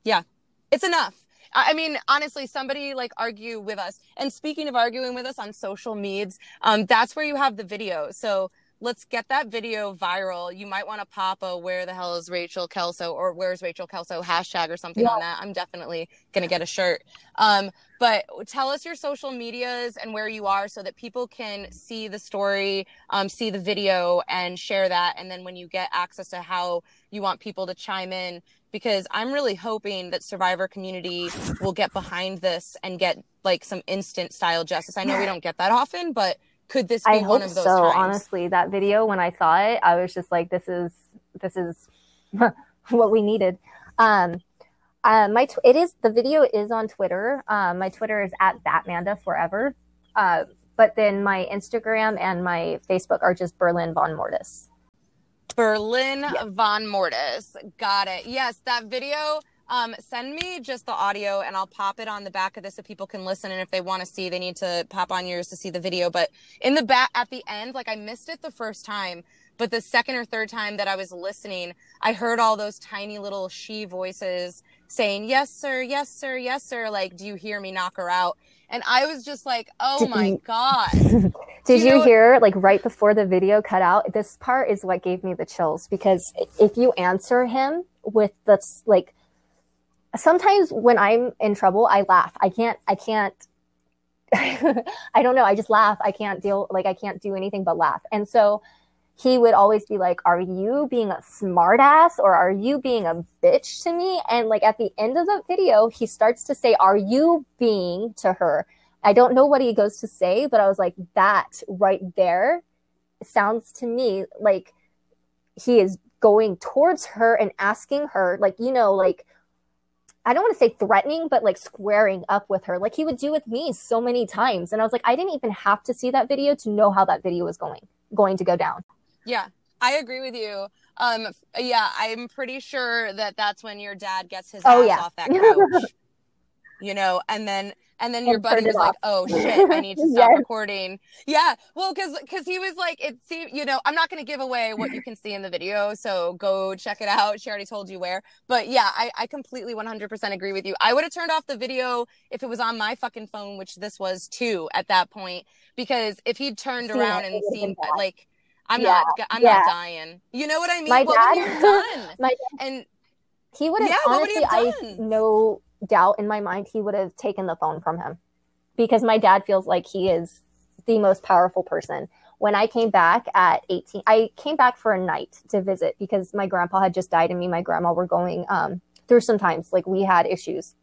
[SPEAKER 2] yeah,
[SPEAKER 1] it's enough. I mean, honestly, somebody like argue with us. And speaking of arguing with us on social medias, um, that's where you have the video. So let's get that video viral. You might want to pop a where the hell is Rachael Kellso or where's Rachael Kellso hashtag or something
[SPEAKER 2] Yeah.
[SPEAKER 1] on that. I'm definitely gonna get a shirt. Um, but tell us your social medias and where you are so that people can see the story, um, see the video and share that. And then when you get access to how you want people to chime in, because I'm really hoping that survivor community will get behind this and get like some instant style justice. I know we don't get that often, but could this be
[SPEAKER 2] I
[SPEAKER 1] one
[SPEAKER 2] hope
[SPEAKER 1] of those
[SPEAKER 2] so.
[SPEAKER 1] times?
[SPEAKER 2] Honestly, that video when I saw it, I was just like, "This is this is [LAUGHS] what we needed." Um, uh, my tw- it is the video is on Twitter. Um, my Twitter is at Batmanda Forever. Uh, but then my Instagram and my Facebook are just Berlin Von Mortis.
[SPEAKER 1] Berlin von Mortis. Got it. Yes, that video. Um, send me just the audio and I'll pop it on the back of this so people can listen. And if they want to see, they need to pop on yours to see the video. But in the back at the end, like I missed it the first time, but the second or third time that I was listening, I heard all those tiny little she voices saying, Yes, sir, yes, sir, yes, sir. Like, do you hear me knock her out? And I was just like, Oh
[SPEAKER 2] Did
[SPEAKER 1] my
[SPEAKER 2] you-
[SPEAKER 1] God. [LAUGHS]
[SPEAKER 2] Did
[SPEAKER 1] You
[SPEAKER 2] you,
[SPEAKER 1] know-
[SPEAKER 2] hear like right before the video cut out? This part is what gave me the chills because if you answer him with this like sometimes when I'm in trouble, I laugh. I can't I can't [LAUGHS] I don't know, I just laugh. I can't deal like I can't do anything but laugh. And so he would always be like, Are you being a smartass or are you being a bitch to me? And like at the end of the video, he starts to say, Are you being to her? I don't know what he goes to say, but I was like, that right there sounds to me like he is going towards her and asking her, like, you know, like, I don't want to say threatening, but like squaring up with her, like he would do with me so many times. And I was like, I didn't even have to see that video to know how that video was going going to go down.
[SPEAKER 1] Yeah, I agree with you. Um, yeah, I'm pretty sure that that's when your dad gets his
[SPEAKER 2] Oh,
[SPEAKER 1] ass
[SPEAKER 2] yeah.
[SPEAKER 1] off that couch. [LAUGHS] you know, and then and then your
[SPEAKER 2] And
[SPEAKER 1] buddy
[SPEAKER 2] turned it
[SPEAKER 1] was like, "Oh [LAUGHS] shit, I need to stop
[SPEAKER 2] Yes.
[SPEAKER 1] recording." Yeah, well, because because he was like, "It seemed, you know, I'm not going to give away what you can see in the video, so go check it out." She already told you where, but yeah, I I completely 100% agree with you. I would have turned off the video if it was on my fucking phone, which this was too at that point, because if he'd turned
[SPEAKER 2] Seen
[SPEAKER 1] around
[SPEAKER 2] it,
[SPEAKER 1] and seen
[SPEAKER 2] bad.
[SPEAKER 1] like. I'm
[SPEAKER 2] Yeah,
[SPEAKER 1] not. I'm
[SPEAKER 2] yeah.
[SPEAKER 1] not dying. You know what I mean?
[SPEAKER 2] My
[SPEAKER 1] what
[SPEAKER 2] dad- [LAUGHS]
[SPEAKER 1] done?
[SPEAKER 2] My
[SPEAKER 1] And
[SPEAKER 2] he would have
[SPEAKER 1] Yeah,
[SPEAKER 2] honestly, I
[SPEAKER 1] done?
[SPEAKER 2] Doubt in my mind he would have taken the phone from him because my dad feels like he is the most powerful person. When I came back at 18, I came back for a night to visit because my grandpa had just died and me and my grandma were going um, through some times like we had issues.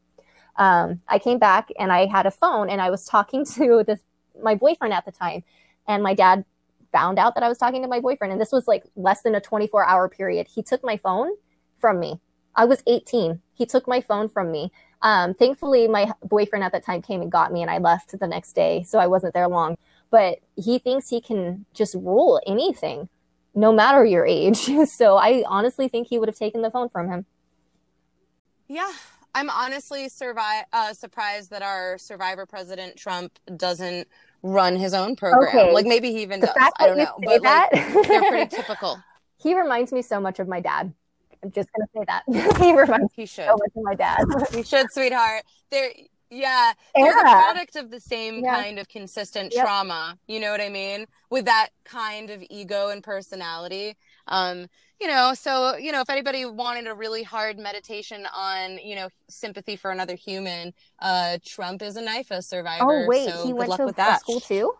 [SPEAKER 2] Um, I came back and I had a phone and I was talking [LAUGHS] to this my boyfriend at the time, and my dad found out that I was talking to my boyfriend, and this was like less than a 24 hour period. He took my phone from me. I was 18. He took my phone from me. Um, thankfully, my boyfriend at that time came and got me, and I left the next day, so I wasn't there long. But he thinks he can just rule anything, no matter your age. [LAUGHS] so I honestly think he would have taken the phone from him.
[SPEAKER 1] Yeah, I'm honestly survi- uh, surprised that our survivor president Trump doesn't run his own program.
[SPEAKER 2] Okay.
[SPEAKER 1] Like maybe he even
[SPEAKER 2] The
[SPEAKER 1] does. I don't know, but like they're pretty [LAUGHS] typical.
[SPEAKER 2] he reminds me so much of my dad. I'm just gonna say that [LAUGHS] he reminds
[SPEAKER 1] He
[SPEAKER 2] me
[SPEAKER 1] should.
[SPEAKER 2] so much of my dad. [LAUGHS]
[SPEAKER 1] He should, sweetheart. They're yeah, they're
[SPEAKER 2] a
[SPEAKER 1] product of the same
[SPEAKER 2] Yeah.
[SPEAKER 1] kind of consistent
[SPEAKER 2] Yep.
[SPEAKER 1] trauma. You know what I mean? With that kind of ego and personality. Um, you know, so you know, if anybody wanted a really hard meditation on, you know, sympathy for another human, uh, Trump is a NYMA survivor.
[SPEAKER 2] Oh wait,
[SPEAKER 1] so
[SPEAKER 2] he
[SPEAKER 1] good
[SPEAKER 2] went
[SPEAKER 1] luck
[SPEAKER 2] to
[SPEAKER 1] with that.
[SPEAKER 2] school too.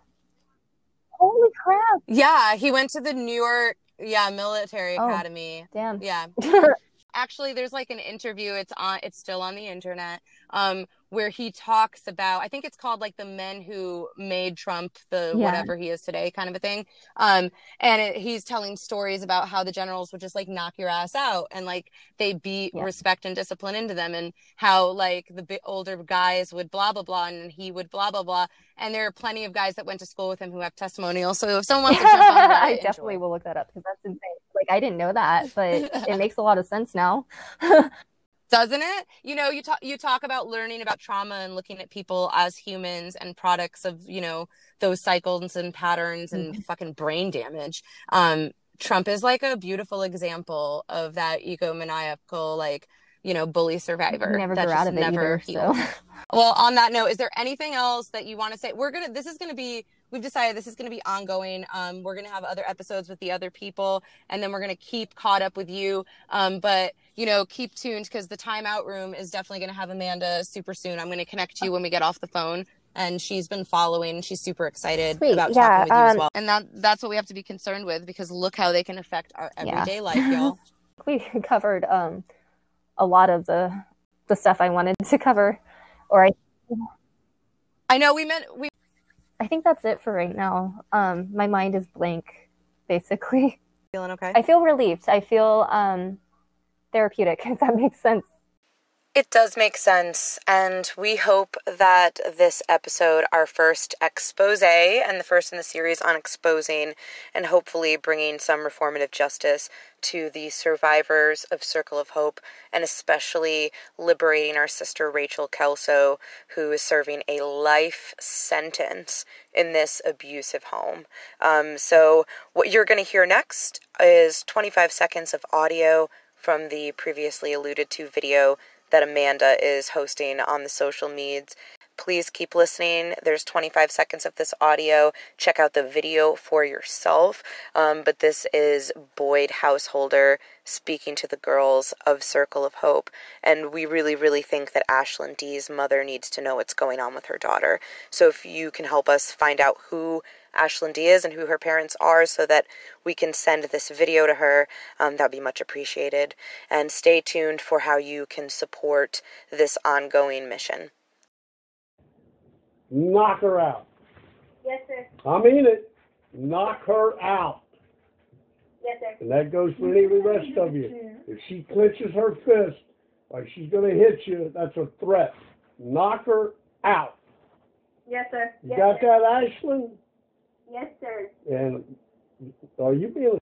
[SPEAKER 2] Holy crap!
[SPEAKER 1] Yeah, he went to the New York, yeah, military
[SPEAKER 2] Oh.
[SPEAKER 1] academy.
[SPEAKER 2] Damn.
[SPEAKER 1] Yeah. [LAUGHS] Actually, there's like an interview. It's on. It's still on the internet. Um, where he talks about I think it's called like the men who made Trump the
[SPEAKER 2] Yeah.
[SPEAKER 1] whatever he is today kind of a thing. Um, and it, he's telling stories about how the generals would just like knock your ass out and like they beat
[SPEAKER 2] Yeah.
[SPEAKER 1] respect and discipline into them and how like the older guys would blah blah blah and he would blah blah blah. And there are plenty of guys that went to school with him who have testimonials. So if someone wants to jump on [LAUGHS] that,
[SPEAKER 2] I definitely will look that up because that's insane. Like I didn't know that, but it [LAUGHS] makes a lot of sense now. [LAUGHS]
[SPEAKER 1] doesn't it you know you talk you talk about learning about trauma and looking at people as humans and products of you know those cycles and patterns and
[SPEAKER 2] Mm-hmm.
[SPEAKER 1] fucking brain damage um trump is like a beautiful example of that egomaniacal like you know bully survivor
[SPEAKER 2] never
[SPEAKER 1] that
[SPEAKER 2] out of it
[SPEAKER 1] never
[SPEAKER 2] either. So
[SPEAKER 1] well on that note is there anything else that you want to say we're gonna this is gonna be we've decided this is gonna be ongoing. Um we're gonna have other episodes with the other people and then we're gonna keep caught up with you. Um but you know keep tuned because the timeout room is definitely gonna have amanda super soon. I'm connect to you when we get off the phone and she's been following. She's super excited
[SPEAKER 2] Sweet,
[SPEAKER 1] about
[SPEAKER 2] yeah,
[SPEAKER 1] talking with you as
[SPEAKER 2] um,
[SPEAKER 1] well. And that that's what we have to be concerned with because look how they can affect our
[SPEAKER 2] Yeah.
[SPEAKER 1] everyday [LAUGHS] life y'all.
[SPEAKER 2] We covered um a lot of the the stuff I wanted to cover. Or I
[SPEAKER 1] i know we meant we
[SPEAKER 2] I think that's it for right now. Um my mind is blank, basically.
[SPEAKER 1] feeling okay
[SPEAKER 2] I feel relieved. I feel um therapeutic, [LAUGHS] if that makes sense.
[SPEAKER 1] It does make sense, and we hope that this episode, our first expose, and the first in the series on exposing and hopefully bringing some reformative justice to the survivors of Circle of Hope, and especially liberating our sister Rachael Kellso, who is serving a life sentence in this abusive home. Um, so, what you're going to hear next is 25 seconds of audio from the previously alluded to video that Amanda is hosting on the social medias. Please keep listening. There's 25 seconds of this audio. Check out the video for yourself. Um, but this is Boyd Householder speaking to the girls of Circle of Hope. And we really, really think that Ashlyn D's mother needs to know what's going on with her daughter. So if you can help us find out who Ashlyn D is and who her parents are so that we can send this video to her, um, that would be much appreciated. And stay tuned for how you can support this ongoing mission.
[SPEAKER 3] Knock her out.
[SPEAKER 4] Yes, sir.
[SPEAKER 3] I mean it. Knock her out.
[SPEAKER 4] Yes, sir.
[SPEAKER 3] And that goes for any of the rest of you. If she clenches her fist like she's going to hit you, that's a threat. Knock her out.
[SPEAKER 4] Yes, sir.
[SPEAKER 3] You
[SPEAKER 4] Yes,
[SPEAKER 3] got
[SPEAKER 4] sir.
[SPEAKER 3] that, Ashlyn?
[SPEAKER 4] Yes, sir.
[SPEAKER 3] And are you being